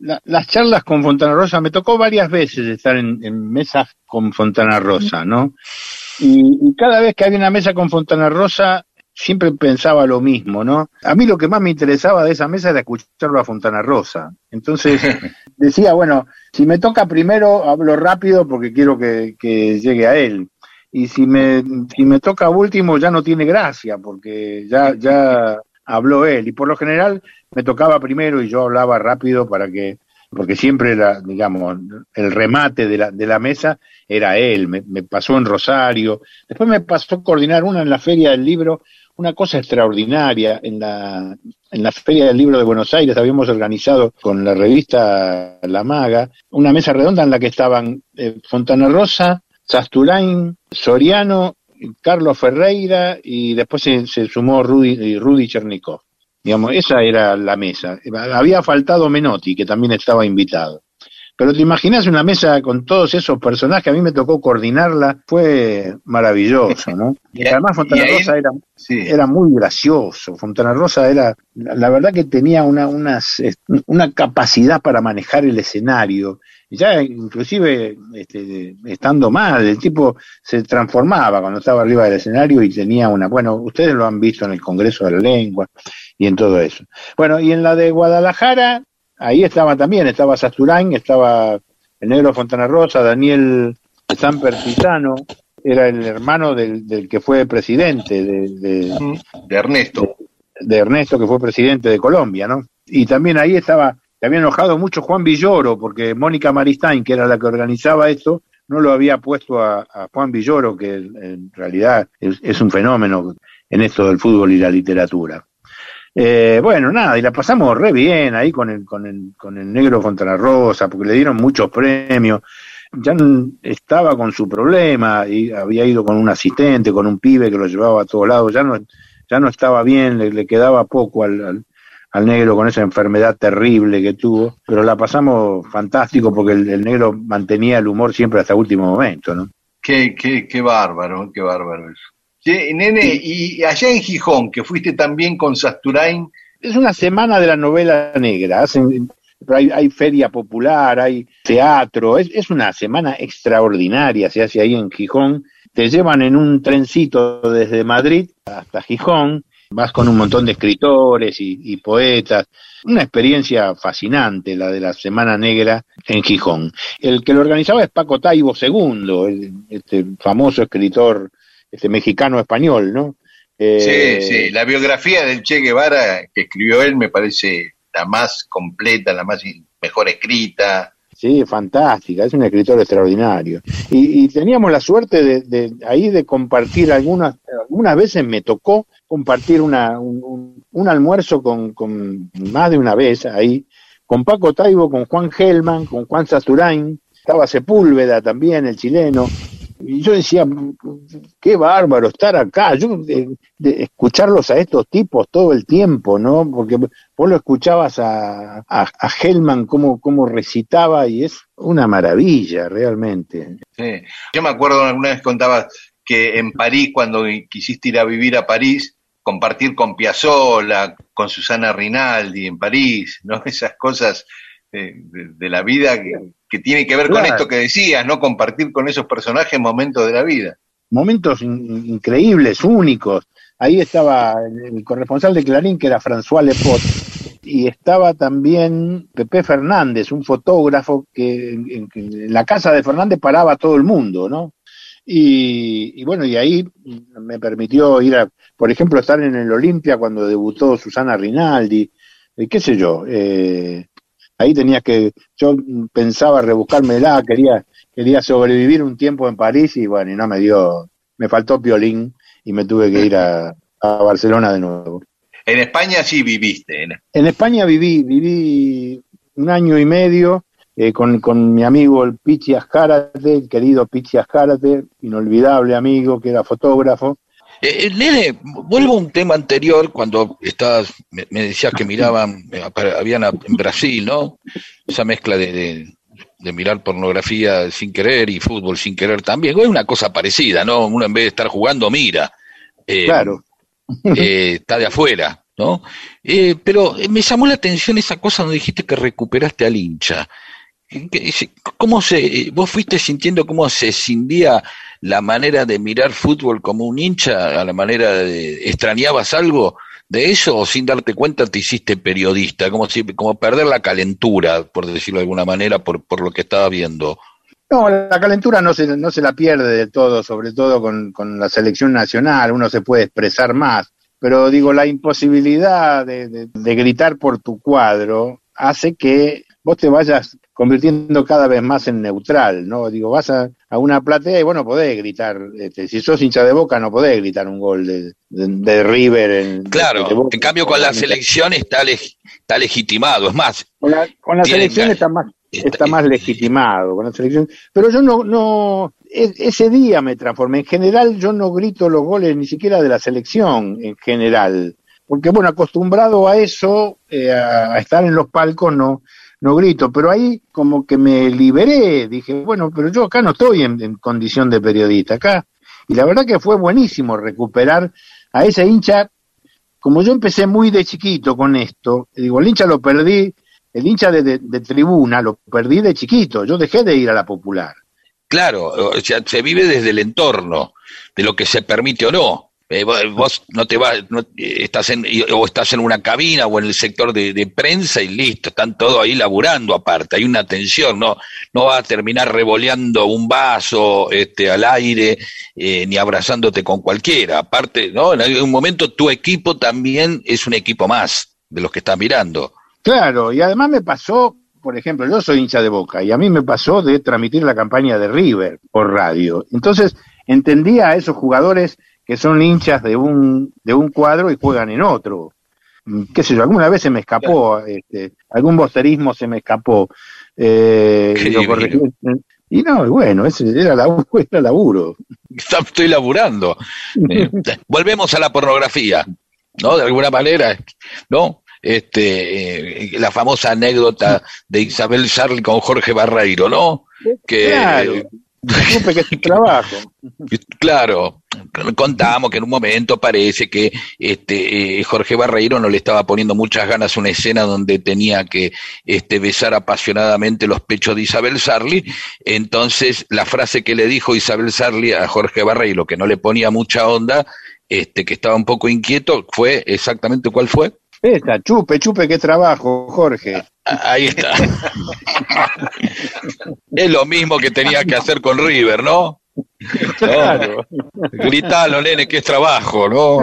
La- las charlas con Fontana Rosa, me tocó varias veces estar en, mesas con Fontana Rosa, ¿no? Y, y cada vez que había una mesa con Fontana Rosa, siempre pensaba lo mismo, ¿no? A mí lo que más me interesaba de esa mesa era escucharlo a Fontana Rosa. Entonces decía, bueno, si me toca primero, hablo rápido porque quiero que, que llegue a él. Y si me, si me toca último, ya no tiene gracia porque ya, ya habló él. Y por lo general me tocaba primero y yo hablaba rápido para que, porque siempre era, digamos, el remate de la, de la mesa era él. Me, me pasó en Rosario. Después me pasó coordinar una en la Feria del Libro, una cosa extraordinaria en la, en la Feria del Libro de Buenos Aires habíamos organizado con la revista La Maga una mesa redonda en la que estaban eh, Fontana Rosa, Sasturain, Soriano, Carlos Ferreira y después se, se sumó Rudy, Rudy Chernikov. Digamos, esa era la mesa. Había faltado Menotti, que también estaba invitado. Pero te imaginas una mesa con todos esos personajes, a mí me tocó coordinarla, fue maravilloso, ¿no? Y además Fontana y Rosa era, Sí. era muy gracioso. Fontana Rosa era, la, verdad que tenía una, unas, una capacidad para manejar el escenario. Ya inclusive este, estando mal, el tipo se transformaba cuando estaba arriba del escenario y tenía una, bueno, ustedes lo han visto en el Congreso de la Lengua y en todo eso. Bueno, y en la de Guadalajara, ahí estaba también, estaba Sasturain, estaba el negro Fontana Rosa, Daniel Samper Pisano, era el hermano del, del que fue presidente de, de, de Ernesto. de Ernesto, que fue presidente de Colombia, ¿no? Y también ahí estaba, se había enojado mucho Juan Villoro, porque Mónica Maristain, que era la que organizaba esto, no lo había puesto a, a Juan Villoro, que en realidad es, es un fenómeno en esto del fútbol y la literatura. Eh, bueno, nada, y la pasamos re bien ahí con el, con el, con el negro Fontana Rosa, porque le dieron muchos premios. Ya n- estaba con su problema y había ido con un asistente, con un pibe que lo llevaba a todos lados. Ya no, ya no estaba bien, le, quedaba poco al, al, al negro con esa enfermedad terrible que tuvo, pero la pasamos fantástico porque el, el negro mantenía el humor siempre hasta último momento, ¿no? Qué, qué, qué bárbaro, qué bárbaro eso. Nene, y allá en Gijón, que fuiste también con Sasturain, Es una semana de la novela negra, hacen, hay, hay feria popular, hay teatro, es, es una semana extraordinaria, se hace ahí en Gijón, te llevan en un trencito desde Madrid hasta Gijón, vas con un montón de escritores y, y poetas, una experiencia fascinante la de la Semana Negra en Gijón. El que lo organizaba es Paco Taibo II, el- este famoso escritor este mexicano español, ¿no? Eh, sí, sí, la biografía del Che Guevara que escribió él me parece la más completa, la más mejor escrita. Sí, fantástica, es un escritor extraordinario. Y, y teníamos la suerte de, de ahí de compartir algunas, algunas veces me tocó compartir una, un, un- un almuerzo con, con más de una vez ahí, con Paco Taibo, con Juan Gelman, con Juan Sasturain, estaba Sepúlveda también, el chileno. Y yo decía, qué bárbaro estar acá, yo de- de escucharlos a estos tipos todo el tiempo, ¿no? Porque vos lo escuchabas a, a, a Hellman cómo, cómo recitaba y es una maravilla realmente. Sí. Yo me acuerdo alguna vez contabas que en París, cuando quisiste ir a vivir a París, compartir con Piazzolla, con Susana Rinaldi en París, ¿no? Esas cosas eh, de, de la vida que, que tiene que ver con esto que decías, ¿no? Compartir con esos personajes momentos de la vida. Momentos in- increíbles, únicos. Ahí estaba el, corresponsal de Clarín, que era François Lepot, y estaba también Pepe Fernández, un fotógrafo que en, en- en la casa de Fernández paraba a todo el mundo, ¿no? Y, y bueno, y ahí me permitió ir a, por ejemplo, estar en el Olimpia cuando debutó Susana Rinaldi, eh, qué sé yo, eh, ahí tenías que, yo pensaba rebuscármela, quería, quería sobrevivir un tiempo en París y bueno, y no me dio, me faltó piolín y me tuve que ir a, a Barcelona de nuevo. En España sí viviste. ¿eh? En España viví, viví un año y medio eh, con, con mi amigo el Pichi Ascárate, el querido Pichi Ascárate, inolvidable amigo que era fotógrafo. Eh, eh, nene, vuelvo a un tema anterior, cuando estabas, me, me decías que miraban, eh, habían a- en Brasil, ¿no? Esa mezcla de, de, de mirar pornografía sin querer y fútbol sin querer también. Es una cosa parecida, ¿no? Uno en vez de estar jugando, mira. Eh, Claro. eh, está de afuera, ¿no? Eh, pero eh, me llamó la atención esa cosa donde dijiste que recuperaste al hincha. ¿Qué- qué- se- ¿Cómo se, eh, vos fuiste sintiendo cómo se escindía la manera de mirar fútbol como un hincha, a la manera de, extrañabas algo de eso o sin darte cuenta te hiciste periodista, como si, como perder la calentura, por decirlo de alguna manera, por, por lo que estaba viendo. No, la calentura no se, no se la pierde del todo, sobre todo con, con la selección nacional, uno se puede expresar más, pero digo, la imposibilidad de, de- de gritar por tu cuadro hace que vos te vayas convirtiendo cada vez más en neutral, ¿no? Digo, vas a, a una platea y bueno, podés gritar, este, si sos hincha de Boca no podés gritar un gol de, de, de River. En, Claro, de Boca. en cambio con la selección está, leg- está legitimado, es más, Con la, con la selección está más, está- está más legitimado con la selección. Pero yo no, no, ese día me transformé. En general yo no grito los goles ni siquiera de la selección en general. Porque bueno, acostumbrado a eso, eh, a, a estar en los palcos, no, no grito. Pero ahí como que me liberé. Dije, bueno, pero yo acá no estoy en, condición de periodista. Acá. Y la verdad que fue buenísimo recuperar a ese hincha como yo empecé muy de chiquito con esto, digo, el hincha lo perdí, el hincha de, de- de tribuna lo perdí de chiquito, yo dejé de ir a la popular. Claro, o sea, se vive desde el entorno, de lo que se permite o no. Eh, vo- vos no te vas, no, eh, estás en, o estás en una cabina o en el sector de, de prensa y listo, están todos ahí laburando aparte, hay una tensión, no, no vas a terminar revoleando un vaso este, al aire, eh, ni abrazándote con cualquiera. Aparte, ¿no? En algún momento tu equipo también es un equipo más de los que están mirando. Claro, y además me pasó, por ejemplo, yo soy hincha de Boca y a mí me pasó de transmitir la campaña de River por radio. Entonces entendía a esos jugadores que son hinchas de un, de un cuadro y juegan en otro. Qué sé yo, alguna vez se me escapó, este, algún bosterismo se me escapó. Eh, lo. Y no, bueno, ese era, laburo, era laburo. Estoy laburando. Eh, volvemos a la pornografía, ¿no? De alguna manera, ¿no? Este, eh, la famosa anécdota de Isabel Charlie con Jorge Barreiro, ¿no? Que, Claro. Trabajo. Claro, contamos que en un momento parece que este eh, Jorge Barreiro no le estaba poniendo muchas ganas una escena donde tenía que este besar apasionadamente los pechos de Isabel Sarli. Entonces, la frase que le dijo Isabel Sarli a Jorge Barreiro, que no le ponía mucha onda, este que estaba un poco inquieto, fue exactamente cuál fue. Esta, chupe, chupe, qué trabajo, Jorge. Ah, Ahí está. es lo mismo que tenía que hacer con River, ¿no? Claro. Gritalo, nene, que es trabajo, ¿no?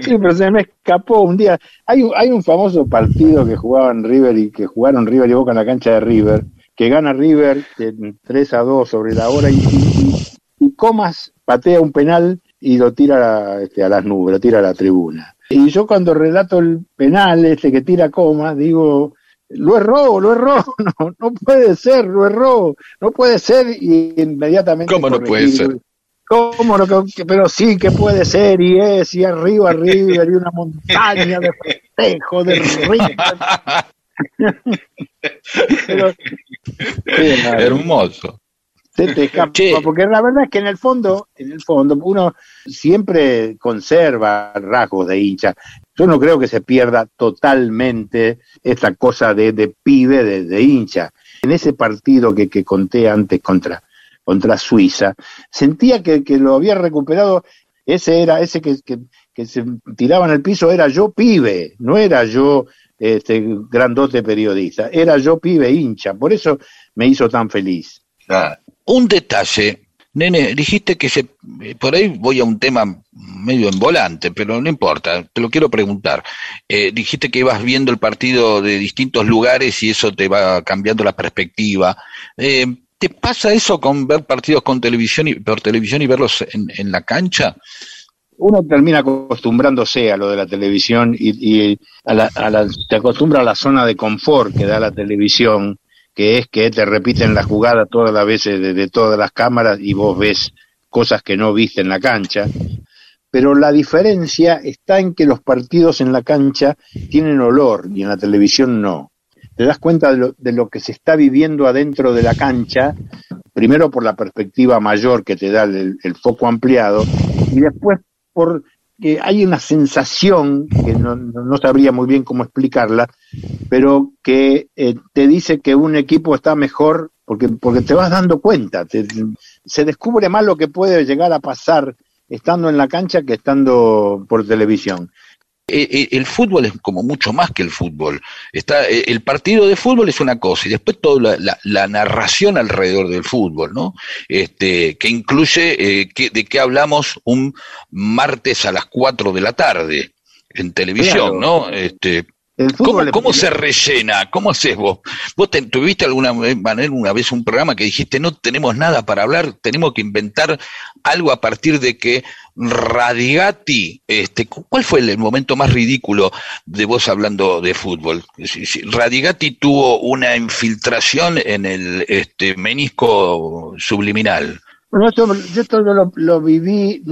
Sí, pero se me escapó un día. Hay, un- hay un famoso partido que jugaban River y que jugaron River y Boca en la cancha de River, que gana River en 3 a 2 sobre la hora y, y- y Comas patea un penal y lo tira a, este, a las nubes, lo tira a la tribuna. Y yo cuando relato el penal este que tira Comas, digo, lo erró, lo erró, no, no puede ser, lo erró, no puede ser y inmediatamente... ¿Cómo no puede ser? ¿Cómo no? Pero sí que puede ser, y es, y arriba River, y una montaña de festejo de River. Pero, sí, Hermoso. Se te escapa, Che. porque la verdad es que en el fondo, en el fondo, uno siempre conserva rasgos de hincha. Yo no creo que se pierda totalmente esta cosa de, de pibe, de, de hincha. En ese partido que, que conté antes contra, contra Suiza, sentía que, que lo había recuperado, ese era, ese que, que, que se tiraba en el piso era yo pibe, no era yo este grandote periodista, era yo pibe hincha, por eso me hizo tan feliz. Claro. Un detalle Nene, dijiste que se, eh, por ahí voy a un tema medio en volante, pero no importa, te lo quiero preguntar. Eh, dijiste que ibas viendo el partido de distintos lugares y eso te va cambiando la perspectiva. Eh, ¿Te pasa eso con ver partidos con televisión y, por televisión y verlos en, en la cancha? uno termina acostumbrándose a lo de la televisión y, y a la, a la, te acostumbra a la zona de confort que da la televisión, que es que te repiten la jugada todas las veces desde todas las cámaras y vos ves cosas que no viste en la cancha. Pero la diferencia está en que los partidos en la cancha tienen olor y en la televisión no. Te das cuenta de lo, de lo que se está viviendo adentro de la cancha, primero por la perspectiva mayor que te da el, el foco ampliado y después porque hay una sensación, que no, no, sabría muy bien cómo explicarla, pero que eh, te dice que un equipo está mejor porque, porque te vas dando cuenta, te, se descubre más lo que puede llegar a pasar estando en la cancha que estando por televisión. Eh, eh, el fútbol es como mucho más que el fútbol. Está, eh, el partido de fútbol es una cosa y después toda la, la, narración alrededor del fútbol, ¿no? Este, que incluye eh, que, de qué hablamos un martes a las 4 de la tarde en televisión, claro. ¿no? Este, ¿Cómo, ¿Cómo, se rellena? ¿Cómo haces vos? ¿Vos te, tuviste alguna manera una vez un programa que dijiste no tenemos nada para hablar, tenemos que inventar algo a partir de que Radigati, este, ¿cuál fue el momento más ridículo de vos hablando de fútbol? Radigati tuvo una infiltración en el este, menisco subliminal. No, esto, yo esto lo, lo viví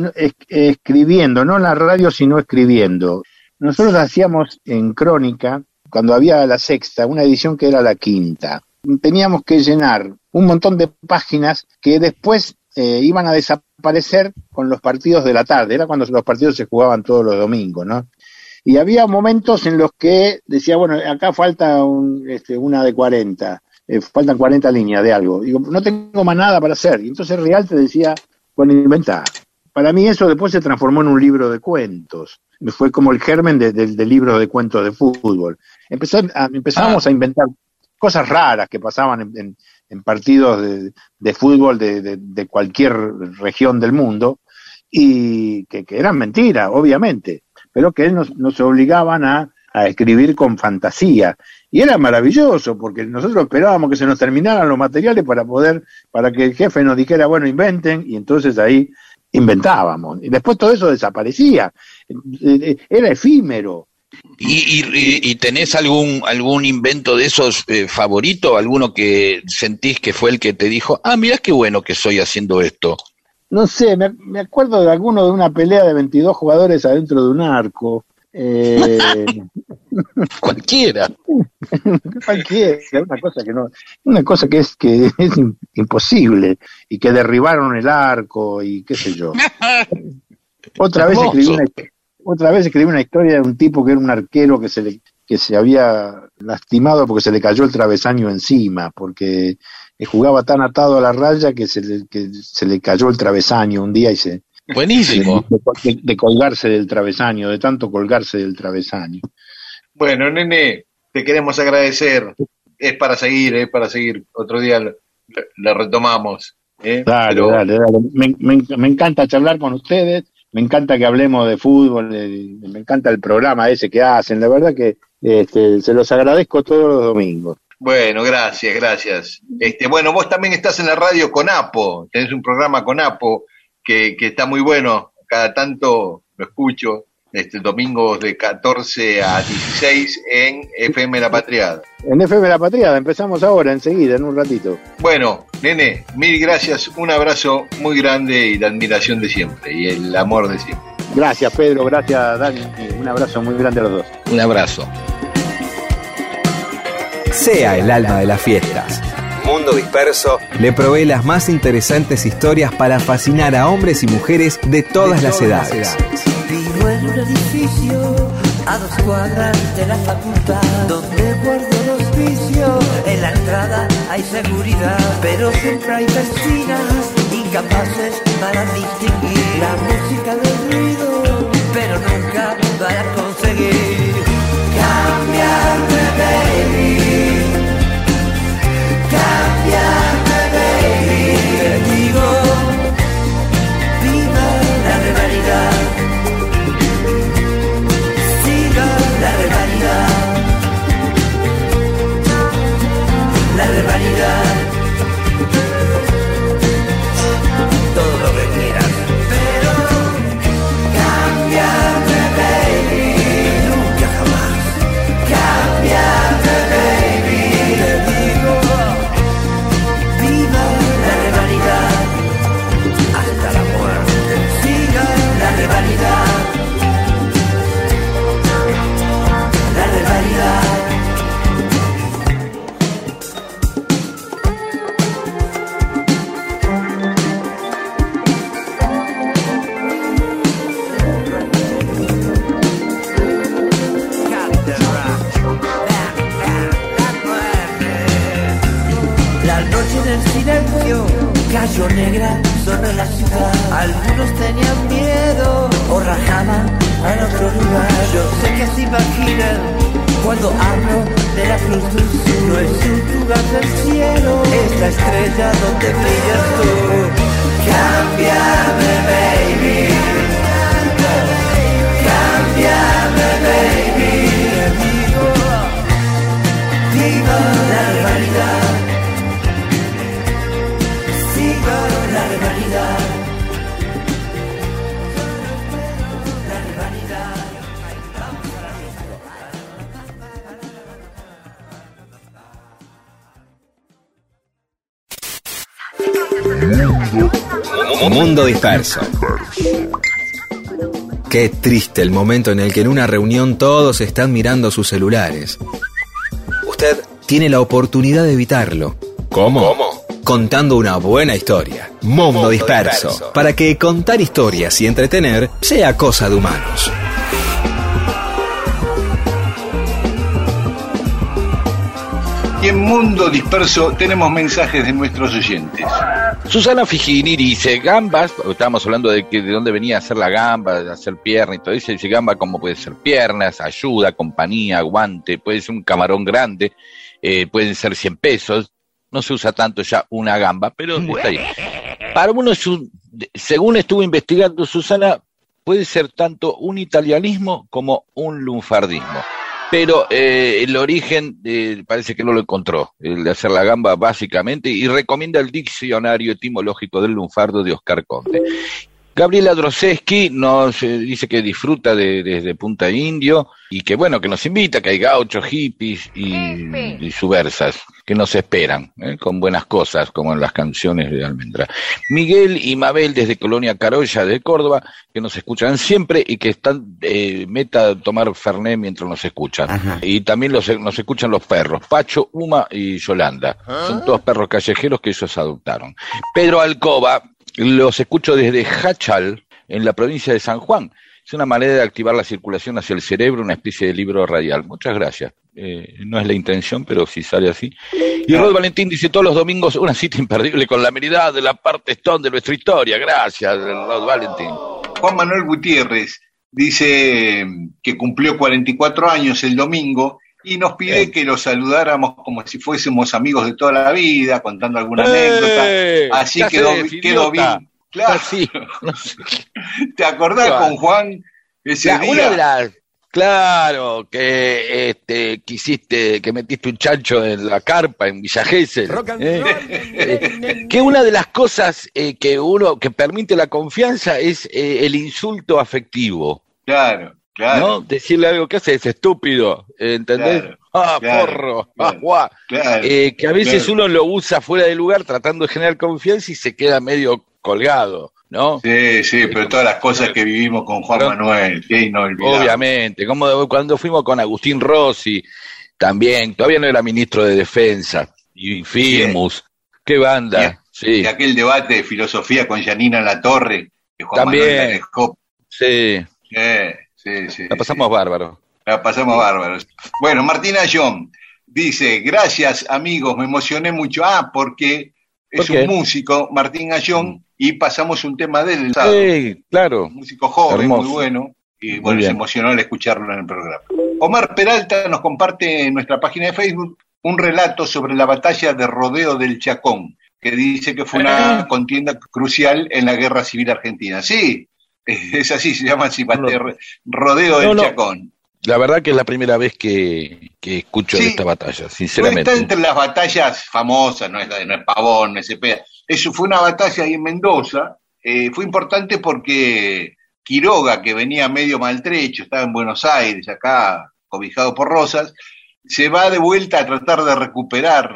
escribiendo, no en la radio, sino escribiendo. Nosotros hacíamos en Crónica, cuando había la sexta, una edición que era la quinta. Teníamos que llenar un montón de páginas que después eh, iban a desaparecer con los partidos de la tarde. Era cuando los partidos se jugaban todos los domingos, ¿no? Y había momentos en los que decía, bueno, acá falta un, este, una de 40, eh, faltan 40 líneas de algo. Digo, no tengo más nada para hacer. Y entonces Real te decía, bueno, inventá. Para mí eso después se transformó en un libro de cuentos fue como el germen del de, de libro de cuentos de fútbol. Empezó a, empezamos ah. a inventar cosas raras que pasaban en, en, en partidos de, de fútbol de, de, cualquier región del mundo y que, que eran mentiras, obviamente, pero que nos, nos obligaban a, a escribir con fantasía. Y era maravilloso, porque nosotros esperábamos que se nos terminaran los materiales para poder, para que el jefe nos dijera, bueno, inventen, y entonces ahí inventábamos. Y después todo eso desaparecía. Era efímero. ¿Y, y, y tenés algún algún invento de esos eh, favorito? ¿Alguno que sentís que fue el que te dijo, ah, mirá qué bueno que estoy haciendo esto? No sé, me, me acuerdo de alguno de una pelea de 22 jugadores adentro de un arco. Eh... Cualquiera. Cualquiera, una cosa que no, una cosa que es que es imposible y que derribaron el arco y qué sé yo. Otra vez escribí una, otra vez escribí una historia de un tipo que era un arquero que se le que se había lastimado porque se le cayó el travesaño encima, porque jugaba tan atado a la raya que se le, que se le cayó el travesaño un día y se, Buenísimo. De, de, colgarse del travesaño, de tanto colgarse del travesaño. Bueno, nene, te queremos agradecer. Es para seguir, es para seguir. Otro día lo, lo retomamos. ¿eh? Dale, Pero... dale, dale. Me, me, me, encanta charlar con ustedes. Me encanta que hablemos de fútbol. De, me encanta el programa ese que hacen. La verdad que este, se los agradezco todos los domingos. Bueno, gracias, gracias. Este, bueno, vos también estás en la radio con Apo. Tenés un programa con Apo que, que está muy bueno, cada tanto lo escucho, este domingo de 14 a 16 en FM La Patriada. En FM La Patriada, empezamos ahora, enseguida, en un ratito. Bueno, nene, mil gracias, un abrazo muy grande y la admiración de siempre y el amor de siempre. Gracias, Pedro, gracias, Dani, un abrazo muy grande a los dos. Un abrazo. Sea el alma de las fiestas. Mundo Disperso le provee las más interesantes historias para fascinar a hombres y mujeres de todas, de las, todas edades. las edades. Vivo en un edificio a dos cuadras de la facultad donde guardo los vicios. En la entrada hay seguridad, pero siempre hay vecinas incapaces para distinguir la música del ruido, pero nunca para triste el momento en el que en una reunión todos están mirando sus celulares. Usted tiene la oportunidad de evitarlo. ¿Cómo? Contando una buena historia. Mundo, disperso, Para que contar historias y entretener sea cosa de humanos. Y en Mundo Disperso tenemos mensajes de nuestros oyentes. Susana Figini dice, gambas, estábamos hablando de que de dónde venía a hacer la gamba, de hacer pierna y todo eso, dice gamba como puede ser piernas, ayuda, compañía, guante, puede ser un camarón grande, eh, pueden ser 100 pesos, no se usa tanto ya una gamba, pero está ahí. Para uno es un, según estuvo investigando Susana, puede ser tanto un italianismo como un lunfardismo. Pero eh, el origen eh, parece que no lo encontró, el de hacer la gamba básicamente, y recomienda el diccionario etimológico del lunfardo de Oscar Conde. Gabriela Droseski nos eh, dice que disfruta de, desde Punta Indio y que bueno, que nos invita, que hay gauchos, hippies y, y subversas que nos esperan ¿eh? con buenas cosas, como en las canciones de Almendra. Miguel y Mabel desde Colonia Carolla de Córdoba, que nos escuchan siempre y que están eh, meta a tomar Fernet mientras nos escuchan. Y también los, nos escuchan los perros, Pacho, Uma y Yolanda. Son todos perros callejeros que ellos adoptaron. Pedro Alcoba, los escucho desde Hachal, en la provincia de San Juan. Es una manera de activar la circulación hacia el cerebro, una especie de libro radial. Muchas gracias. Eh, no es la intención, pero si sale así. Y Rod Valentín dice todos los domingos una cita imperdible con la amenidad de la parte stone de nuestra historia. Gracias, Rod Valentín. Juan Manuel Gutiérrez dice que cumplió 44 años el domingo y nos pide que lo saludáramos como si fuésemos amigos de toda la vida, contando alguna ¡Eh! anécdota. Así quedó, quedó bien. Claro. Así, no sé. ¿Te acordás Claro. con Juan ese La- día? una de las claro que este quisiste que metiste un chancho en la carpa en Villa Gesell, ¿eh? Eh, que una de las cosas eh, que uno que permite la confianza es eh, el insulto afectivo Claro, claro. ¿no? decirle algo que haces estúpido eh, ¿entendés? Claro, ah claro, porro ah. Eh, que a veces uno lo usa fuera de lugar tratando de generar confianza y se queda medio colgado ¿no? Sí, sí, pero todas las cosas que vivimos con Juan Manuel, qué inolvidable. Obviamente, como cuando fuimos con Agustín Rossi, también, todavía no era ministro de Defensa, y Firmus, qué banda, sí, Y aquel debate de filosofía con Janina La Torre, que Juan También. Manuel la dejó. sí, Eh, sí, sí. la pasamos bárbaro. La pasamos bárbaros. Bueno, Martina John dice, gracias amigos, me emocioné mucho. Ah, porque es un músico, Martín Ayón, y pasamos un tema de él, el sábado. Sí, claro, un músico joven, Hermoso. muy bueno, y bueno, se emocionó al escucharlo en el programa. Omar Peralta nos comparte en nuestra página de Facebook un relato sobre la batalla de Rodeo del Chacón, que dice que fue una contienda crucial en la Guerra Civil Argentina. Sí, es así, se llama no. Rodeo del No, no. Chacón. la verdad que es la primera vez que, que escucho de esta batalla, No sinceramente. está entre las batallas famosas, no es, la de- no es Pavón, no es Cepeda. Eso fue una batalla ahí en Mendoza. eh, fue importante porque Quiroga, que venía medio maltrecho, estaba en Buenos Aires, acá cobijado por Rosas, se va de vuelta a tratar de recuperar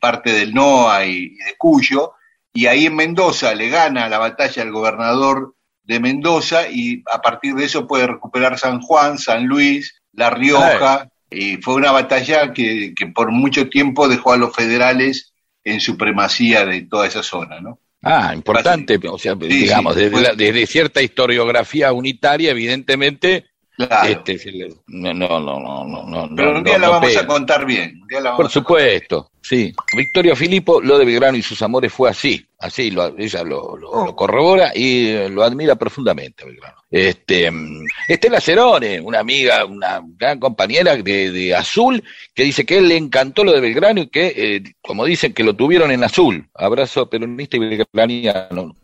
parte del NOA y, y de Cuyo, y ahí en Mendoza le gana la batalla al gobernador de Mendoza y a partir de eso puede recuperar San Juan, San Luis, La Rioja, y fue una batalla que, que por mucho tiempo dejó a los federales en supremacía de toda esa zona, ¿no? Ah, importante, o sea, Sí, digamos, sí, desde, la- desde cierta historiografía unitaria, evidentemente, Claro. Este, no, no, no, no, no, Pero un día no, la vamos pega. a contar bien. un día la vamos Por supuesto, sí. Victoria Filipo, lo de Belgrano y sus amores fue así, así, lo- ella lo, lo- lo corrobora y eh, lo admira profundamente Belgrano. Este, mm, Estela Cerone, una amiga, una gran compañera de, de Azul, que dice que él le encantó lo de Belgrano y que, eh, como dicen, que lo tuvieron en Azul. Abrazo peronista y belgraniano.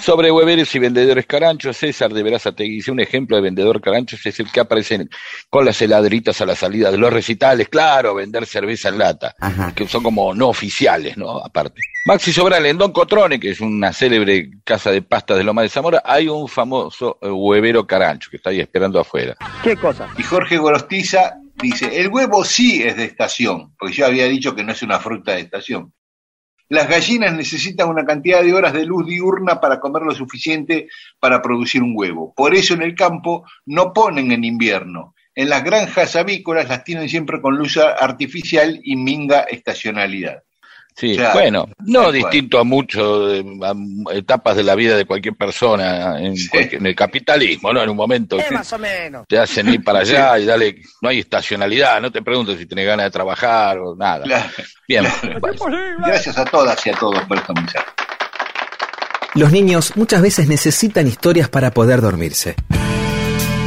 Sobre hueveros y vendedores caranchos, César de Verazategui dice un ejemplo de vendedor caranchos es el que aparece en- con las heladeritas a la salida de los recitales, claro, vender cerveza en lata, Ajá. que son como no oficiales, ¿no? Aparte. Maxi Sobral, en Don Cotrone, que es una célebre casa de pasta de Loma de Zamora, hay un famoso eh, huevero carancho que está ahí esperando afuera. Y Jorge Gorostiza dice, el huevo sí es de estación, porque yo había dicho que no es una fruta de estación. Las gallinas necesitan una cantidad de horas de luz diurna para comer lo suficiente para producir un huevo. Por eso en el campo no ponen en invierno. En las granjas avícolas las tienen siempre con luz artificial y minga estacionalidad. Sí, Claro, bueno, no distinto a muchas etapas de la vida de cualquier persona en, Sí. cualquier- en el capitalismo, ¿no? En un momento que te hacen ir para allá y dale, no hay estacionalidad, no te pregunto si tenés ganas de trabajar o nada. Claro. Bien, Gracias a todas y a todos por esta. Los niños muchas veces necesitan historias para poder dormirse.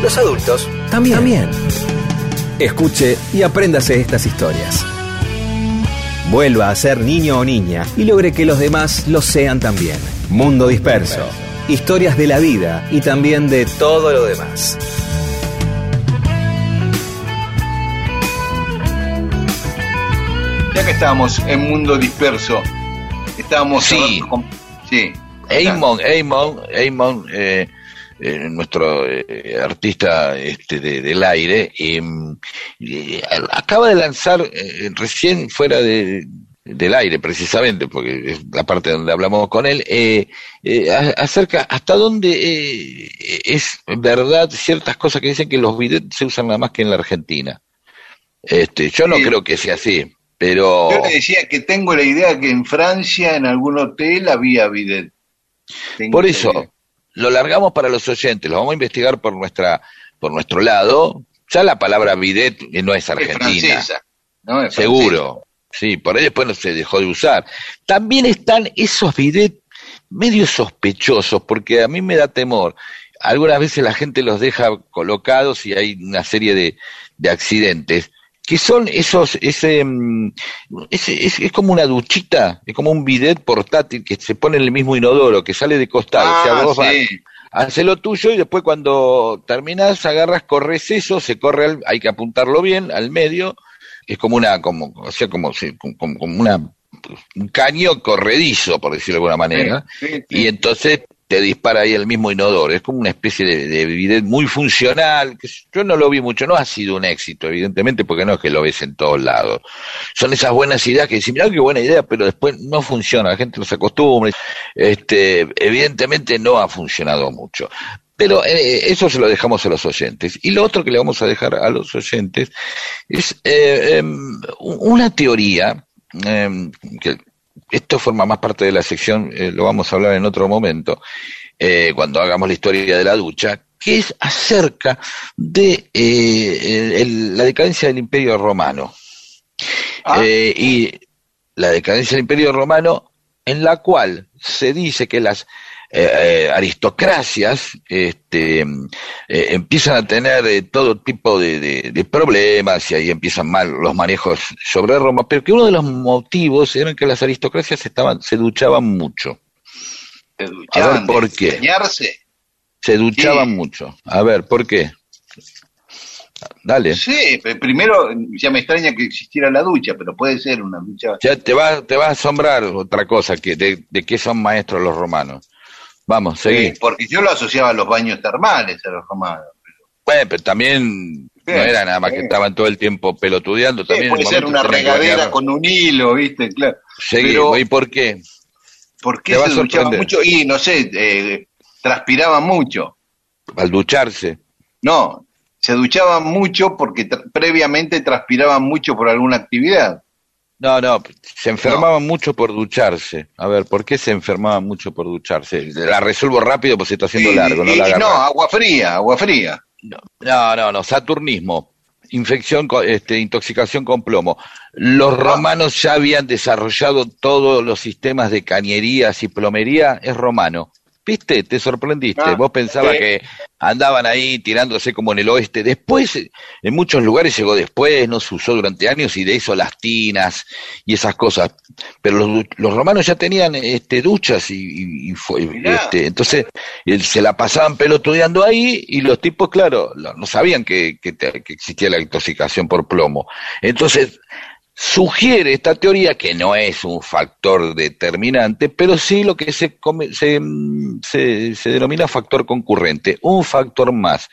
Los adultos también. También. Escuche y apréndase estas historias. Vuelva a ser niño o niña y logre que los demás lo sean también. Mundo Disperso. Historias de la vida y también de todo lo demás. Ya que estábamos en mundo disperso, estábamos Sí. con- sí. Eamon, Eamon, Eamon, eh, eh, nuestro eh, artista este, de- del aire, eh, acaba de lanzar eh, recién fuera de, del aire, precisamente, porque es la parte donde hablamos con él, eh, eh, acerca hasta dónde eh, es verdad ciertas cosas que dicen que los bidets se usan nada más que en la Argentina. Este, yo no creo que sea así, pero... Yo le decía que tengo la idea que en Francia, en algún hotel, había bidet. Tengo Por eso, idea. Lo largamos para los oyentes, lo vamos a investigar por nuestra por nuestro lado. Ya la palabra bidet eh, no es argentina, francesa. ¿no? Es seguro. Sí, por ahí después no se dejó de usar. También están esos bidet medio sospechosos, porque a mí me da temor. Algunas veces la gente los deja colocados y hay una serie de, de accidentes que son esos, ese, mm, ese- es, es como una duchita, es como un bidet portátil que se pone en el mismo inodoro, que sale de costado. o sea, Ah, vos vas- sí. haces lo tuyo y después cuando terminas agarras, corres eso, se corre, al- hay que apuntarlo bien al medio, es como una, como, o sea, como, como, como- una, un caño corredizo, por decirlo de alguna manera, Sí, sí, y entonces te dispara ahí el mismo inodoro, es como una especie de, de muy funcional, que yo no lo vi mucho, no ha sido un éxito, evidentemente, porque no es que lo ves en todos lados. Son esas buenas ideas que dicen, mira qué buena idea, pero después no funciona, la gente no se acostumbra. Este, evidentemente no ha funcionado mucho. Pero eh, eso se lo dejamos a los oyentes. Y lo otro que le vamos a dejar a los oyentes es eh, em, una teoría, em, que esto forma más parte de la sección, eh, lo vamos a hablar en otro momento, eh, cuando hagamos la historia de la ducha, que es acerca de eh, el- el- la decadencia del Imperio Romano. Ah. Y la decadencia del Imperio Romano, en la cual se dice que las eh, eh, aristocracias este, eh, empiezan a tener eh, todo tipo de, de- de problemas y ahí empiezan mal los manejos sobre Roma, pero que uno de los motivos eran que las aristocracias estaban, se duchaban mucho. Se A ver, duchaban ¿por qué? Se duchaban Sí. mucho. A ver, ¿por qué? Dale. Sí, primero ya me extraña que existiera la ducha, pero puede ser una ducha. Ya te va, te va a asombrar otra cosa, que de, de qué son maestros los romanos. Vamos, seguí. Porque yo lo asociaba a los baños termales, a los romanos. Bueno, pero también no era nada más que estaban todo el tiempo pelotudeando. También puede ser una regadera con un hilo, ¿viste? Claro. Seguí, pero- ¿y por qué? ¿Por qué Te va a se duchaba mucho? Y no sé, eh, transpiraban mucho. Al ducharse. No, se duchaban mucho porque previamente transpiraban mucho por alguna actividad. No, no, se enfermaban mucho por ducharse. A ver, ¿por qué se enfermaban mucho por ducharse? La resuelvo rápido porque se está haciendo Y- largo, no y- la no, agua fría, agua fría. No, no, no, saturnismo. Infección, este, intoxicación con plomo. Los romanos ya habían desarrollado todos los sistemas de cañerías y plomería, es romano. ¿Viste? Te sorprendiste. Ah, Vos pensabas sí. que andaban ahí tirándose como en el oeste. Después, en muchos lugares llegó después, no se usó durante años y de eso las tinas y esas cosas. Pero los, romanos ya tenían este, duchas y, y- y fue, este, entonces se la pasaban pelotudeando ahí y los tipos, claro, no sabían que, que te- que existía la intoxicación por plomo. Entonces, sugiere esta teoría que no es un factor determinante, pero sí lo que se, se, mm, se, se denomina factor concurrente, un factor más,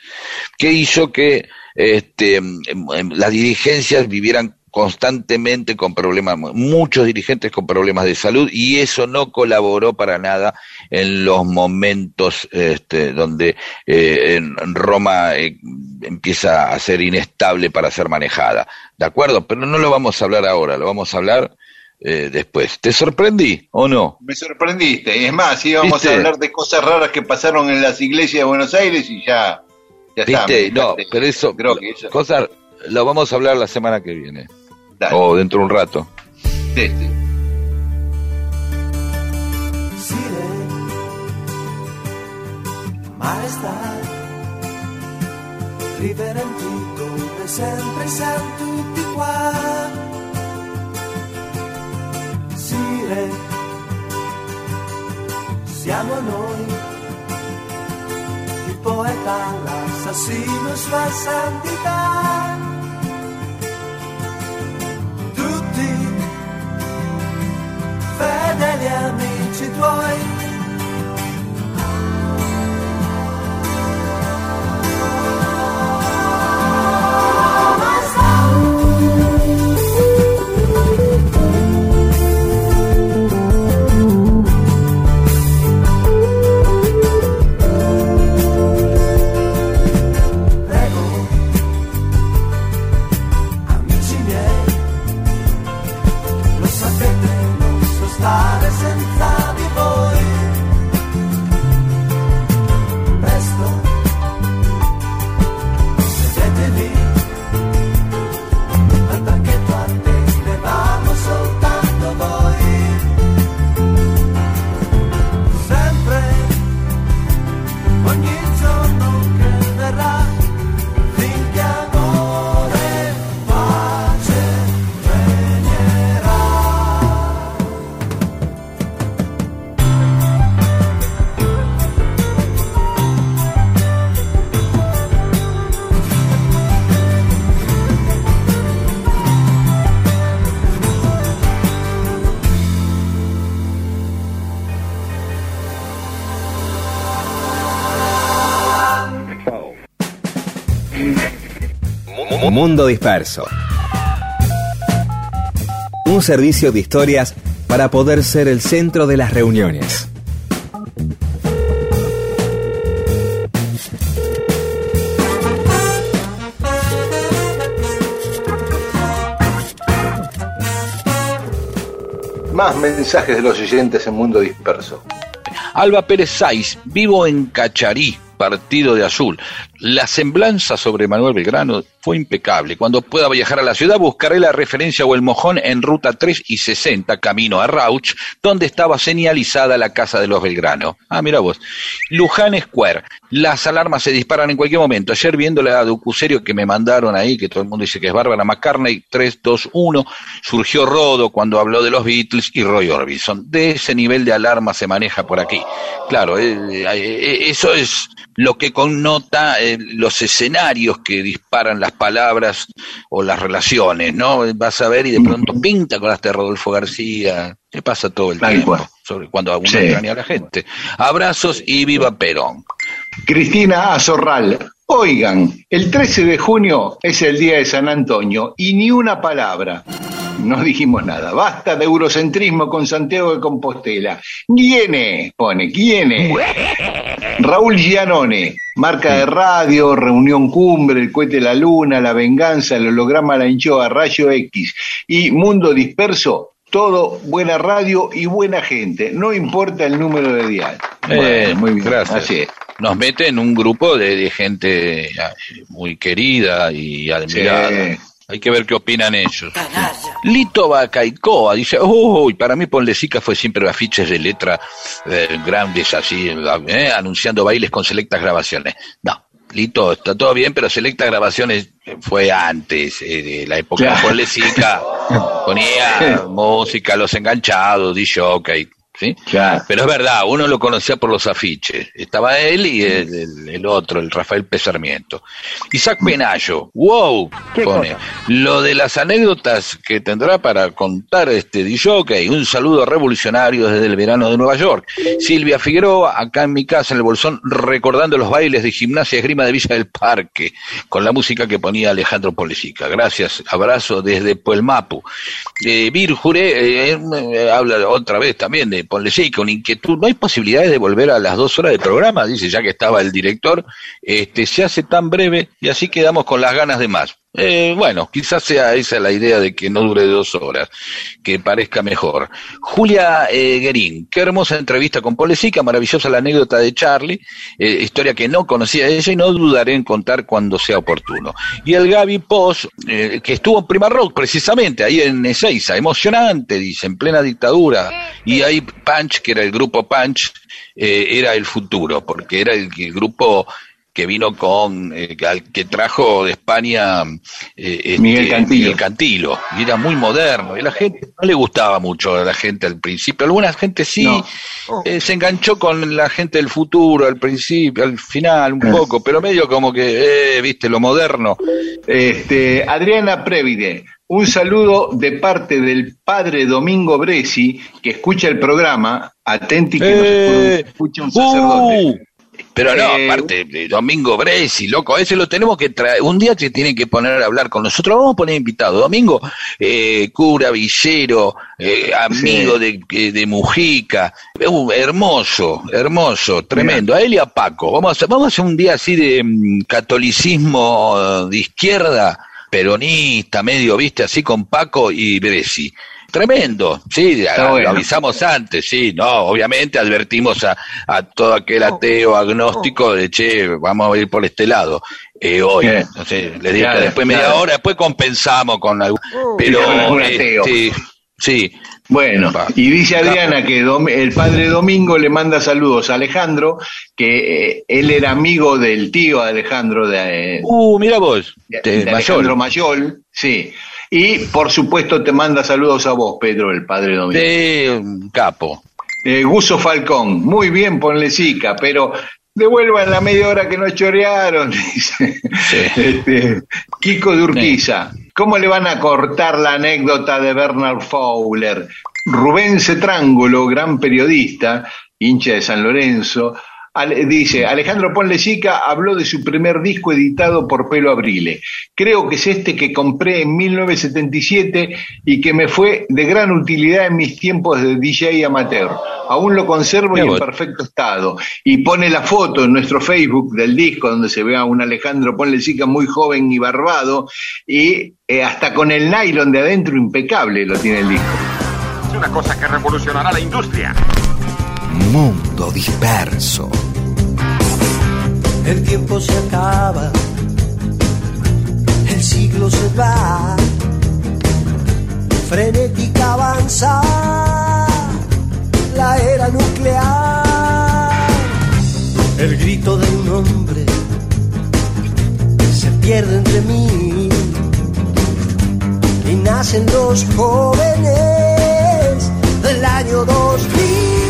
que hizo que este, em, em, las dirigencias vivieran constantemente con problemas, muchos dirigentes con problemas de salud, y eso no colaboró para nada en los momentos este, donde eh, en Roma eh, empieza a ser inestable para ser manejada. ¿De acuerdo? Pero no lo vamos a hablar ahora, lo vamos a hablar eh, después. ¿Te sorprendí o no? Me sorprendiste. Es más, íbamos ¿Viste? a hablar de cosas raras que pasaron en las iglesias de Buenos Aires y ya. ya está, ¿Viste? me No, pero eso, Creo que eso. cosas, lo vamos a hablar la semana que viene, Dale. o dentro de un rato. Sí, sí. Maestà, riverenti dove sempre siamo tutti qua. Sire, siamo noi, il poeta, l'assassino, sua santità. Tutti fedeli amici tuoi. Mundo Disperso. Un servicio de historias para poder ser el centro de las reuniones. Más mensajes de los oyentes en Mundo Disperso. Alba Pérez Saiz, vivo en Cacharí, partido de azul. La semblanza sobre Manuel Belgrano fue impecable. Cuando pueda viajar a la ciudad buscaré la referencia o el mojón en ruta 3 y 60, camino a Rauch, donde estaba señalizada la casa de los Belgrano. Ah, mira vos. Luján Square. Las alarmas se disparan en cualquier momento. Ayer viendo la docuserio que me mandaron ahí, que todo el mundo dice que es Bárbara McCartney, 3, 2, 1, surgió Rodo cuando habló de los Beatles y Roy Orbison. De ese nivel de alarma se maneja por aquí. Claro, eh, eh, eso es lo que connota eh, los escenarios que disparan las palabras o las relaciones, ¿no? Vas a ver y de pronto pinta con de Rodolfo García. ¿Qué pasa todo el Tal tiempo? cual. Sobre cuando uno Sí. a la gente. Abrazos y viva Perón. Cristina Azorral. Oigan, el 13 de junio es el día de San Antonio y ni una palabra. No dijimos nada. Basta de eurocentrismo con Santiago de Compostela. ¿Quién es? Pone, ¿quién es? Raúl Gianone, marca de radio, reunión cumbre, el cohete de la luna, la venganza, el holograma la hinchoa, rayo X y mundo disperso todo buena radio y buena gente, no importa el número de dial. Eh, muy bien, gracias. Nos mete en un grupo de, gente eh, muy querida y admirada. Hay que ver qué opinan ellos. Lito Bacaicoa dice, uy, para mí Ponlecica fue siempre afiches de letra eh, grandes así, eh, anunciando bailes con selectas grabaciones. No, Lito, está todo bien, pero selectas grabaciones fue antes eh, de la época de Ponlecica. Ponía música, los enganchados, dice ok, ¿sí? Pero es verdad, uno lo conocía por los afiches. Estaba él y el, otro, el Rafael Pesarmiento. Isaac Penayo, wow, pone. Lo de las anécdotas que tendrá para contar este DJ, un saludo revolucionario desde el verano de Nueva York. Silvia Figueroa, acá en mi casa, en el Bolsón, recordando los bailes de gimnasia esgrima de Villa del Parque, con la música que ponía Alejandro Polesica. Gracias, abrazo desde Puelmapu. Eh, Vir Juré, eh, eh, habla otra vez también de ponle sí, con inquietud, no hay posibilidades de volver a las dos horas de programa, dice, ya que estaba el director, este, se hace tan breve y así quedamos con las ganas de más. Eh, bueno, quizás sea esa la idea de que no dure dos horas, que parezca mejor. Julia eh, Guerín, qué hermosa entrevista con Polesica, maravillosa la anécdota de Charlie, eh, historia que no conocía ella y no dudaré en contar cuando sea oportuno. Y el Gaby Post, eh, que estuvo en Prima Rock precisamente, ahí en Ezeiza, emocionante, dice, en plena dictadura, y ahí Punch, que era el grupo Punch, era el futuro, porque era el grupo que vino con, eh, que trajo de España eh, este, Miguel, Cantilo. y era muy moderno, y la gente no le gustaba mucho a la gente al principio, alguna gente sí eh, se enganchó con la gente del futuro al principio, al final un poco, pero medio como que, eh, viste, lo moderno. Este, Adriana Previde, un saludo de parte del padre Domingo Bresi, que escucha el programa, atenti que nos escucha un sacerdote. Uh, pero no, eh, aparte, Domingo Bresi, loco, ese lo tenemos que traer. Un día se tienen que poner a hablar con nosotros. Vamos a poner invitado. Domingo, eh, cura, villero, eh, amigo de, de, Mujica. Uh, hermoso, hermoso, tremendo. A él y a Paco. Vamos a hacer, vamos a hacer un día así de mm, catolicismo de izquierda, peronista, medio, viste, así con Paco y Bresi tremendo, sí, lo avisamos antes, sí, no, obviamente advertimos a, a todo aquel oh. ateo agnóstico de, che, vamos a ir por este lado. Eh, hoy, no sé, le dije después media hora, después compensamos con algo, oh. pero este, sí, bueno, y dice Adriana que el padre Domingo le manda saludos a Alejandro, que eh, él era amigo del tío Alejandro de... Eh, uh, mira vos, de, Alejandro Mayol, sí. Y por supuesto te manda saludos a vos, Pedro, el padre Domingo. De capo. Eh, Guso Falcón, muy bien, ponle sica, pero devuelvan la media hora que nos chorearon, dice este, Kiko de Urquiza. ¿Cómo le van a cortar la anécdota de Bernard Fowler? Rubén Cetrángulo, gran periodista, hincha de San Lorenzo, dice, Alejandro Ponlecica habló de su primer disco editado por Pelo Abrile. Creo que es este que compré en 1977 y que me fue de gran utilidad en mis tiempos de DJ amateur. Aún lo conservo y en perfecto estado. Y pone la foto en nuestro Facebook del disco donde se ve a un Alejandro Ponlecica muy joven y barbado y eh, hasta con el nylon de adentro impecable lo tiene el disco. Es una cosa que revolucionará la industria. Mundo disperso. El tiempo se acaba, el siglo se va, frenética avanza la era nuclear. El grito de un hombre se pierde entre mí y nacen los jóvenes del año 2000.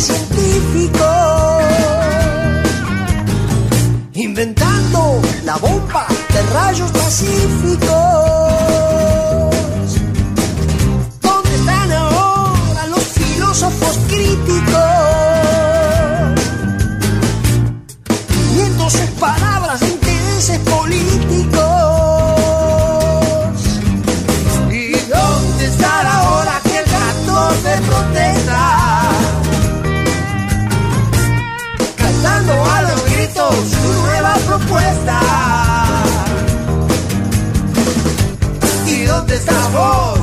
Científico, inventando la bomba de rayos pacíficos. ¿Dónde están ahora los filósofos críticos? Viendo sus palabras de intereses políticos. propuesta. ¿Y dónde está vos?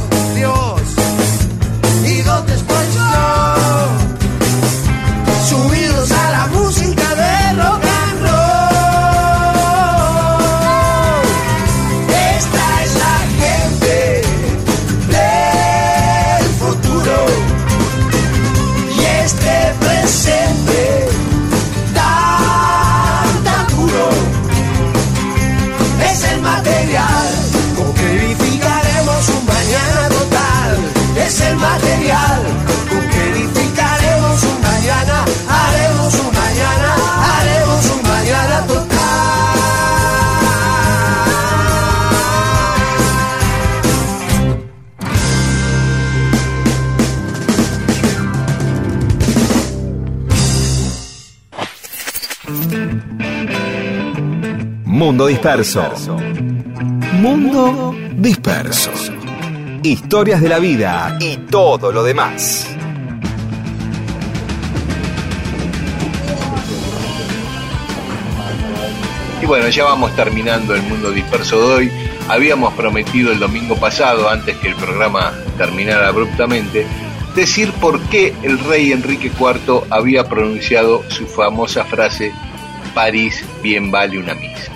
Disperso. Mundo Disperso. Historias de la vida y todo lo demás. Y bueno, ya vamos terminando el mundo disperso de hoy. Habíamos prometido el domingo pasado, antes que el programa terminara abruptamente, decir por qué el rey Enrique IV había pronunciado su famosa frase París bien vale una misa.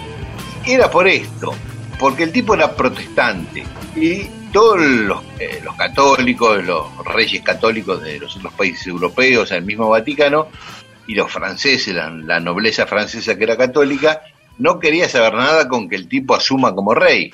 Era por esto, porque el tipo era protestante y todos los, eh, los católicos, los reyes católicos de los otros países europeos, el mismo Vaticano, y los franceses, la, nobleza francesa que era católica, no quería saber nada con que el tipo asuma como rey.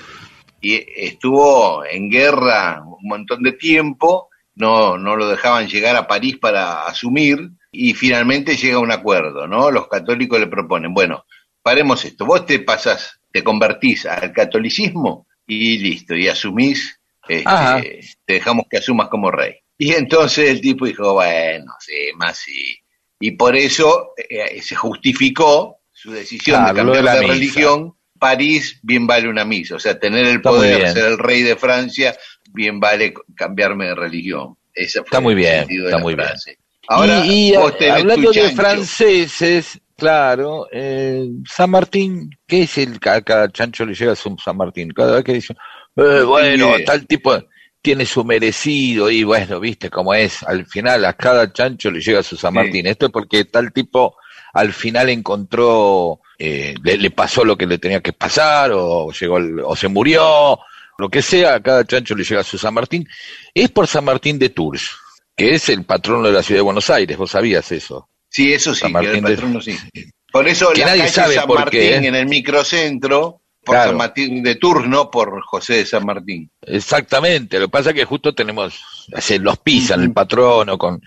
Y estuvo en guerra un montón de tiempo, no, no lo dejaban llegar a París para asumir, y finalmente llega un acuerdo, ¿no? Los católicos le proponen, bueno, paremos esto, vos te pasás, te convertís al catolicismo y listo, y asumís, este, te dejamos que asumas como rey. Y entonces el tipo dijo, bueno, sí, más sí. Y por eso eh, se justificó su decisión de de cambiar la de, religión. París bien vale una misa, o sea, tener el Está poder, bien. ser el rey de Francia, bien vale cambiarme de religión. Ese fue Está muy bien, de está muy bien. Ahora, y, y, vos tenés hablando de franceses, claro, eh, San Martín, ¿qué es el a cada chancho le llega su San Martín? Cada vez que dice, eh, bueno, tal tipo tiene su merecido y bueno, viste cómo es, al final a cada chancho le llega su San Sí. Martín. Esto es porque tal tipo al final encontró, eh, le, le pasó lo que le tenía que pasar o llegó el- o se murió, lo que sea, a cada chancho le llega su San Martín. Es por San Martín de Tours, que es el patrono de la ciudad de Buenos Aires, vos sabías eso. Sí, eso sí, que el patrono sí. Por eso Que la nadie calle sabe San por Martín qué, ¿eh? en el microcentro, por Claro. San Martín de Turno, por José de San Martín. Exactamente, lo que pasa es que justo tenemos, se los pisan el patrono con,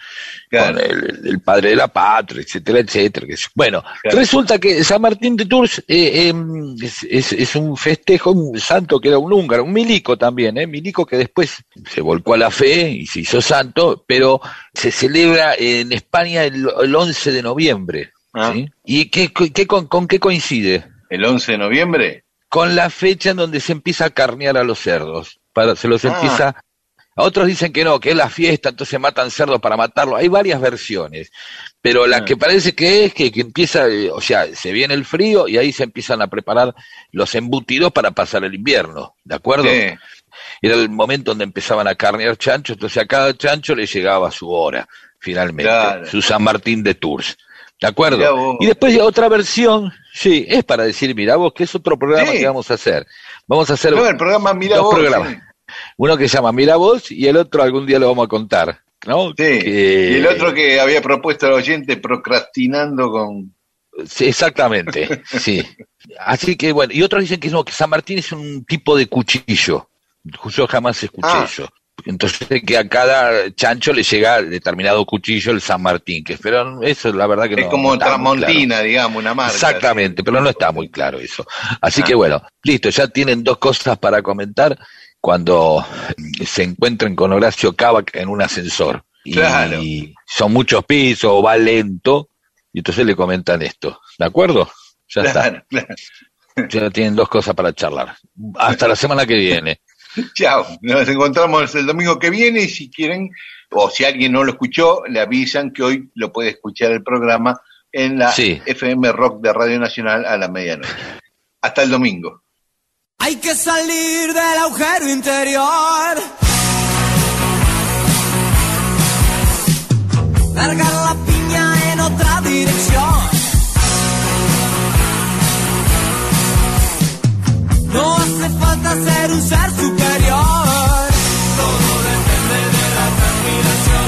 Claro. con el, el padre de la patria, etcétera, etcétera. Bueno, Claro. resulta que San Martín de Tours eh, em, es, es- es un festejo, un santo que era un húngaro, un milico también, ¿eh? milico que después se volcó a la fe y se hizo santo, pero se celebra en España el, el 11 de noviembre. Ah. ¿sí? ¿Y qué, qué- con, con qué coincide? El 11 de noviembre. Con la fecha en donde se empieza a carnear a los cerdos. Para, se los Ah. empieza. A otros dicen que no, que es la fiesta, entonces matan cerdos para matarlo. Hay varias versiones, pero la Ah. que parece que es que, que empieza, eh, o sea, se viene el frío y ahí se empiezan a preparar los embutidos para pasar el invierno, ¿de acuerdo? Sí. Era el momento donde empezaban a carnear chanchos, entonces a cada chancho le llegaba su hora, finalmente, Claro. su San Martín de Tours. ¿De acuerdo? Y después otra versión, sí, es para decir, mira vos, que es otro programa Sí. que vamos a hacer. Vamos a hacer No, el programa Mira dos vos. programas. sí. Uno que se llama Mira vos y el otro algún día lo vamos a contar. ¿no? Sí. Que- Y el otro que había propuesto al oyente procrastinando con. Sí, exactamente, sí. Así que bueno, y otros dicen que no, que San Martín es un tipo de cuchillo. Yo jamás escuché Ah. eso. Entonces que a cada chancho le llega determinado cuchillo el San Martín, que pero eso la verdad que es no. como no está muy claro. Tramontina, digamos, una marca. Exactamente, pero no está muy claro eso. Así Ah. que bueno, listo, ya tienen dos cosas para comentar cuando se encuentren con Horacio Cavac en un ascensor. Y Claro. son muchos pisos, o va lento, y entonces le comentan esto. ¿De acuerdo? Ya Claro, claro. está. Ya tienen dos cosas para charlar. Hasta la semana que viene. Chao. Nos encontramos el domingo que viene y si quieren, o si alguien no lo escuchó, le avisan que hoy lo puede escuchar el programa en la Sí. FM Rock de Radio Nacional a la medianoche. Hasta el domingo. Hay que salir del agujero interior. Largar la piña en otra dirección. No falta ser un ser superior. Todo depende de la transpiración.